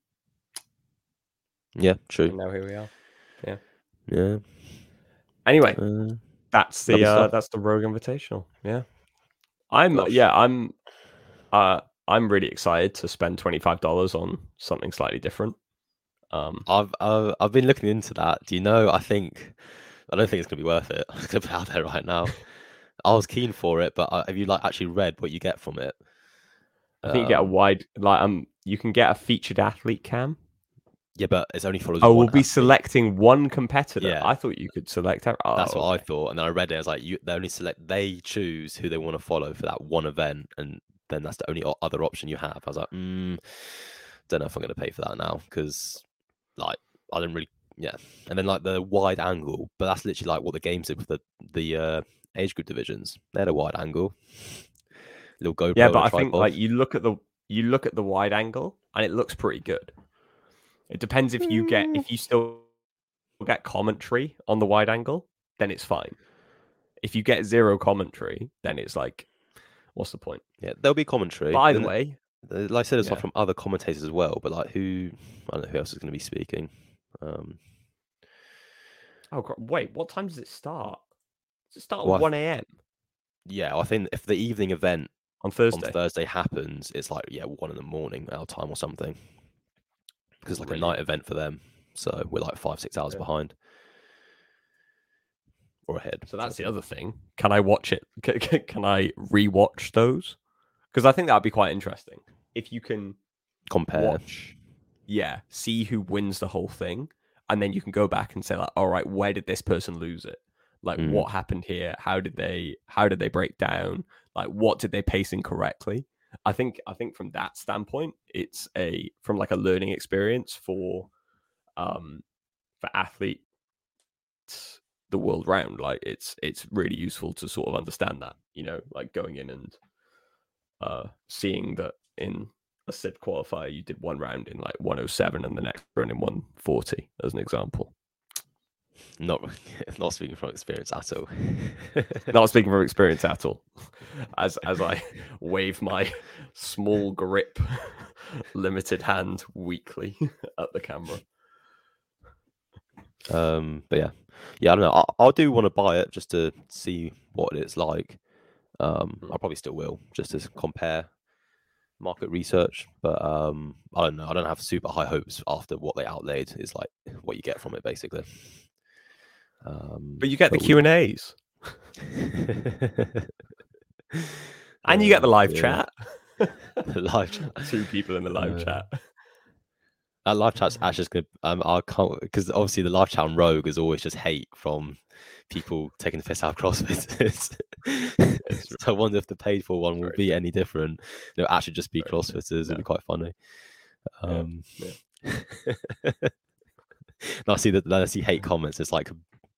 yeah, true. and now here we are. Yeah. Yeah. Anyway, Uh, That's the uh, that's the Rogue Invitational. Yeah, I'm yeah I'm uh I'm really excited to spend twenty five dollars on something slightly different. Um, I've uh, I've been looking into that. Do you know? I think I don't think it's gonna be worth it. I'm gonna out there right now. I was keen for it, but uh, have you like actually read what you get from it? I think you get a Um, wide like um you can get a featured athlete cam. Yeah, but it's only follows. Oh, we'll be athlete. selecting one competitor. Yeah. I thought you could select. ev- That's oh, what I thought, and then I read it. I was like, you, they only select. They choose who they want to follow for that one event, and then that's the only other option you have. I was like, mm, don't know if I'm going to pay for that now because, like, I didn't really. Yeah, and then like the wide angle, but that's literally like what the games did with the the uh, age group divisions. They had a wide angle. little GoPro. Yeah, but I think like you look at the you look at the wide angle and it looks pretty good. It depends if you get if you still get commentary on the wide angle, then it's fine. If you get zero commentary, then it's like, what's the point? yeah, there'll be commentary. By the way, uh, like I said, it's Yeah. not from other commentators as well. But like who, I don't know who else is going to be speaking. Um, oh cr- wait, what time does it start? Does it start Well, at one a.m. yeah, I think if the evening event on Thursday? on Thursday happens, it's like yeah, one in the morning our time or something. Because it's like a night event for them, so we're like five six hours Yeah. behind or ahead. So that's the other thing. Can I watch it? Can, can I rewatch those? Because I think that'd be quite interesting if you can compare. watch, yeah, see who wins the whole thing, and then you can go back and say like, all right, where did this person lose it? Like, Mm. what happened here? How did they? How did they break down? Like, what did they pace incorrectly? I think I think from that standpoint, it's a from like a learning experience for um for athletes the world round. Like it's it's really useful to sort of understand that, you know, like going in and uh seeing that in a SIP qualifier you did one round in like 107 and the next round in 140 as an example. Not not speaking from experience at all. Not speaking from experience at all. As as I wave my small grip limited hand weakly at the camera. Um, but yeah, yeah, I don't know. I, I do want to buy it just to see what it's like. Um, Mm. I probably still will just to compare market research. But um, I don't know. I don't have super high hopes after what they outlaid. Is like what you get from it basically. Um, But you get the Q and A's and you get the live dear. chat. The live chat. Two people in the live Uh, chat. That live chat's actually just good. Um, I can't because obviously the live chat on Rogue is always just hate from people taking the piss out of CrossFitters. so I wonder if the paid for one will be any different. It'll actually just be Very. CrossFitters. It'll be quite funny. Yeah, Um, and I see that then I see hate comments. It's like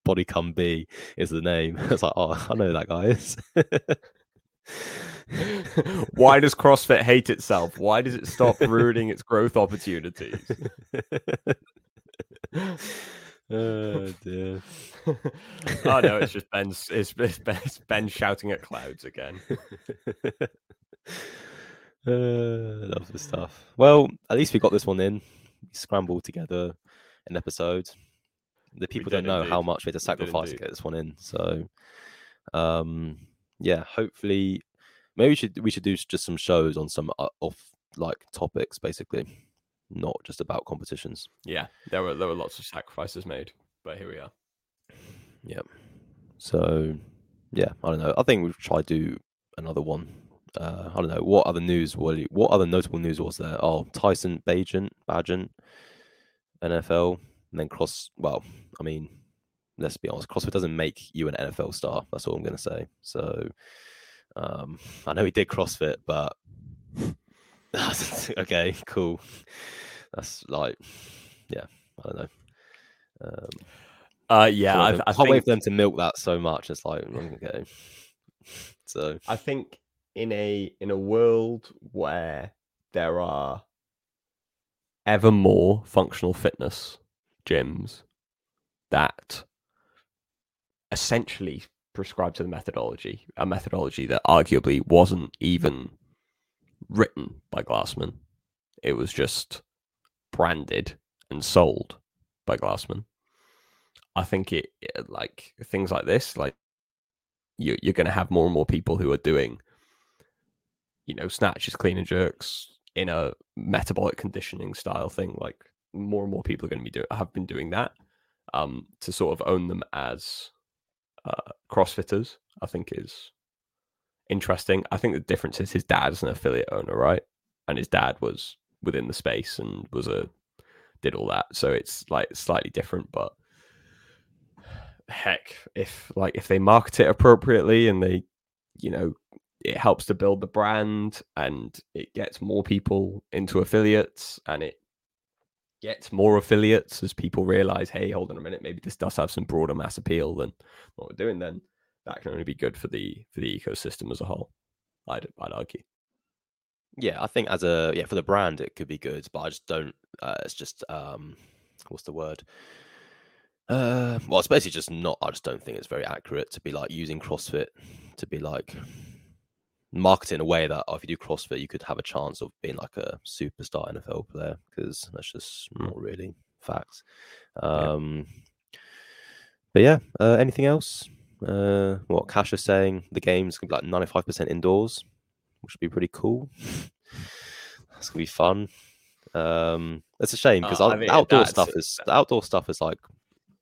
body come B is the name. It's like, oh, I know that guy is. Why does CrossFit hate itself? Why does it stop ruining its growth opportunities? oh dear. oh no, it's just Ben's. It's, it's Ben, it's Ben shouting at clouds again. uh, the stuff. Well, at least we got this one in. We scrambled together an episode. The people don't know how much we had to sacrifice to get this one in. So, um, yeah, hopefully, maybe we should we should do just some shows on some uh, off like topics, basically, not just about competitions. Yeah, there were there were lots of sacrifices made, but here we are. Yeah. So, yeah, I don't know. I think we'll try to do another one. Uh, I don't know what other news. What what other notable news was there? Oh, Tyson Bagent, Bagent, NFL, and then cross. Well, I mean, let's be honest. CrossFit doesn't make you an NFL star. That's all I'm going to say. So, um, I know he did CrossFit, but okay, cool. That's like, yeah, I don't know. Um, Uh, yeah, I, I can't wait for them to milk that so much. It's like okay. So I think in a in a world where there are ever more functional fitness gyms that essentially prescribe to the methodology, a methodology that arguably wasn't even written by Glassman. It was just branded and sold by Glassman. I think it, it like things like this, like you, you're going to have more and more people who are doing, you know, snatches, clean and jerks in a metabolic conditioning style thing. Like more and more people are going to be doing, have been doing that um, to sort of own them as uh, CrossFitters. I think is interesting. I think the difference is his dad is an affiliate owner, right? And his dad was within the space and was a did all that. So it's like slightly different, but heck, if like if they market it appropriately and they, you know, it helps to build the brand and it gets more people into affiliates and it gets more affiliates as people realize, hey, hold on a minute, maybe this does have some broader mass appeal than what we're doing, then that can only be good for the for the ecosystem as a whole. I'd I'd argue. Yeah, I think as a yeah for the brand it could be good, but I just don't. Uh, it's just um, what's the word? Uh, well, it's basically just not. I just don't think it's very accurate to be like using CrossFit to be like marketing in a way that oh, if you do CrossFit, you could have a chance of being like a superstar NFL player because that's just Mm. not really facts. Um, but yeah, uh, anything else? Uh, what Cash is saying, the game's gonna be like ninety five percent indoors, which would be pretty cool. That's gonna be fun. Um, it's a shame because Uh, I mean, outdoor stuff is the outdoor stuff is like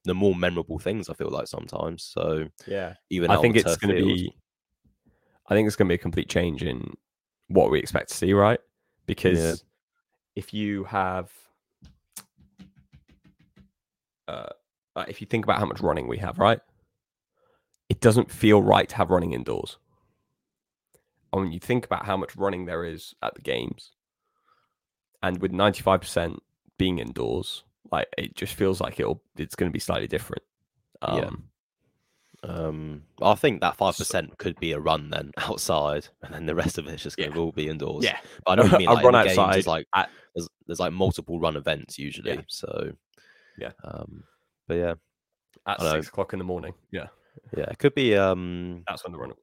the more memorable things. I feel like sometimes. So Yeah. even I think it's going to be. I think it's going to be a complete change in what we expect to see, right? Because if you have, uh, if you think about how much running we have, right, it doesn't feel right to have running indoors. And when you think about how much running there is at the games, and with ninety five percent being indoors, like it just feels like it'll it's going to be slightly different. Um, Yeah. Um, I think that five percent could be a run then outside, and then the rest of it's just going to Yeah. all be indoors. Yeah. but I know what you mean. Like, run outside there's like at- there's, there's like multiple run events usually. So Yeah. um, but yeah, at I know. six o'clock in the morning. Yeah, yeah, it could be. Um, that's when the run.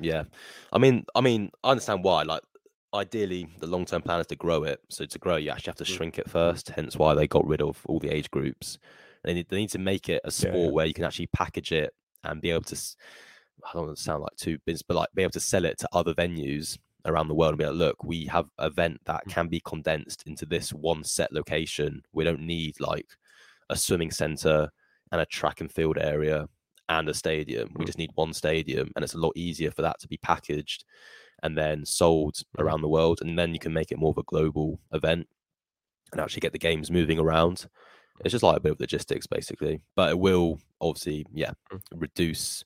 yeah, I mean, I mean, I understand why. Like, ideally, the long term plan is to grow it. So to grow, you actually have to Mm. shrink it first. Hence, why they got rid of all the age groups. They need, they need to make it a Yeah, sport yeah. where you can actually package it and be able to. I don't want to sound like too business, but like be able to sell it to other venues around the world and be like, look, we have an event Mm. that can be condensed into this one set location. We don't need like a swimming center and a track and field area and a stadium. We Mm. just need one stadium, and it's a lot easier for that to be packaged and then sold Mhm. around the world. And then you can make it more of a global event and actually get the games moving around. It's just like a bit of logistics, basically, but it will obviously, yeah, Mm. reduce.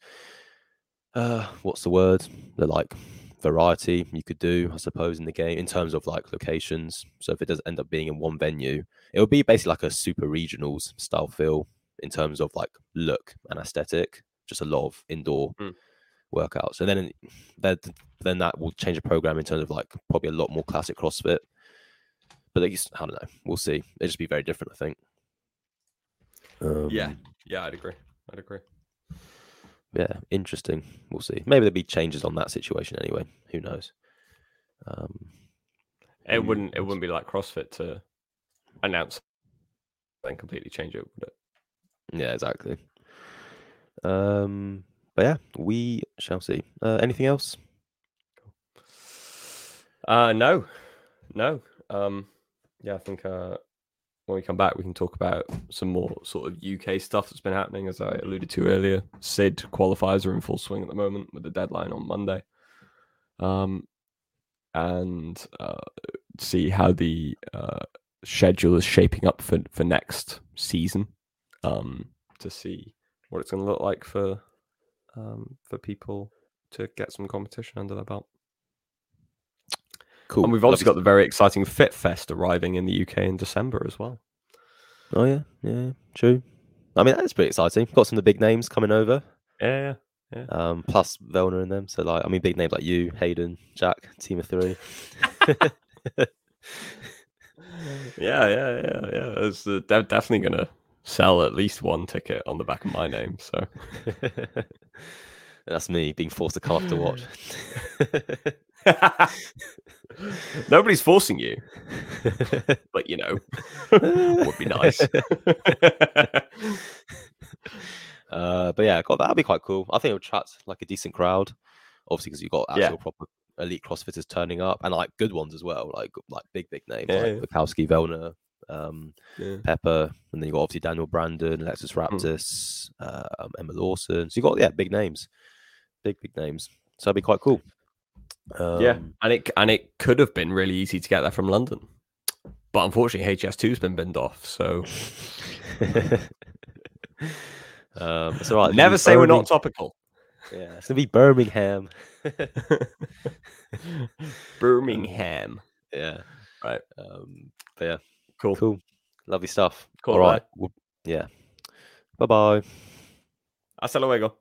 Uh, what's the word? The like variety you could do, I suppose, in the game in terms of like locations. So if it does end up being in one venue, it would be basically like a super regionals style feel in terms of like look and aesthetic. Just a lot of indoor Mm. workouts, and then that then that will change the program in terms of like probably a lot more classic CrossFit. But at least, I don't know. We'll see. It'll just be very different, I think. Um, Yeah, yeah, I'd agree. I'd agree. yeah, interesting. We'll see. Maybe there'll be changes on that situation anyway. Who knows? Um, It wouldn't. It wouldn't be like CrossFit to announce and completely change it, would it? Yeah, exactly. Um, but yeah, we shall see. Uh, anything else? Uh, no, no. Um, yeah, I think uh, when we come back, we can talk about some more sort of UK stuff that's been happening, as I alluded to earlier. Sid qualifiers are in full swing at the moment with the deadline on Monday. Um, and uh, see how the uh, schedule is shaping up for for next season. Um, to see what it's going to look like for um for people to get some competition under their belt. Cool. And we've also got the very exciting Fit Fest arriving in the UK in December as well. Oh yeah, yeah, true. I mean, that's pretty exciting. Got some of the big names coming over. Yeah, yeah, Um, plus Vellner and them. So like, I mean, big names like you, Hayden, Jack, team of three. yeah, yeah, yeah, yeah. It's uh, de- definitely gonna sell at least one ticket on the back of my name. So that's me being forced to come up to watch. nobody's forcing you, but you know, would be nice. uh, but yeah, God, that'd be quite cool. I think it would attract like a decent crowd. Obviously, because you've got Yeah. actual proper elite CrossFitters turning up, and like good ones as well, like like big big names Yeah, like yeah. Bukowski, Vellner, um, yeah. Pepper, and then you got obviously Daniel Brandon, Alexis Hmm. Raptis, um, Emma Lawson. So you've got yeah, big names, big big names. So that'd be quite cool. Um, yeah, and it and it could have been really easy to get there from London, but unfortunately HS2's been binned off. So um, it's all right. never say we're not topical. Yeah, it's gonna be Birmingham. Birmingham. yeah. Right. Um, but yeah, Cool. cool, lovely stuff. Cool, All right. right. Well, yeah. Bye bye. Hasta luego.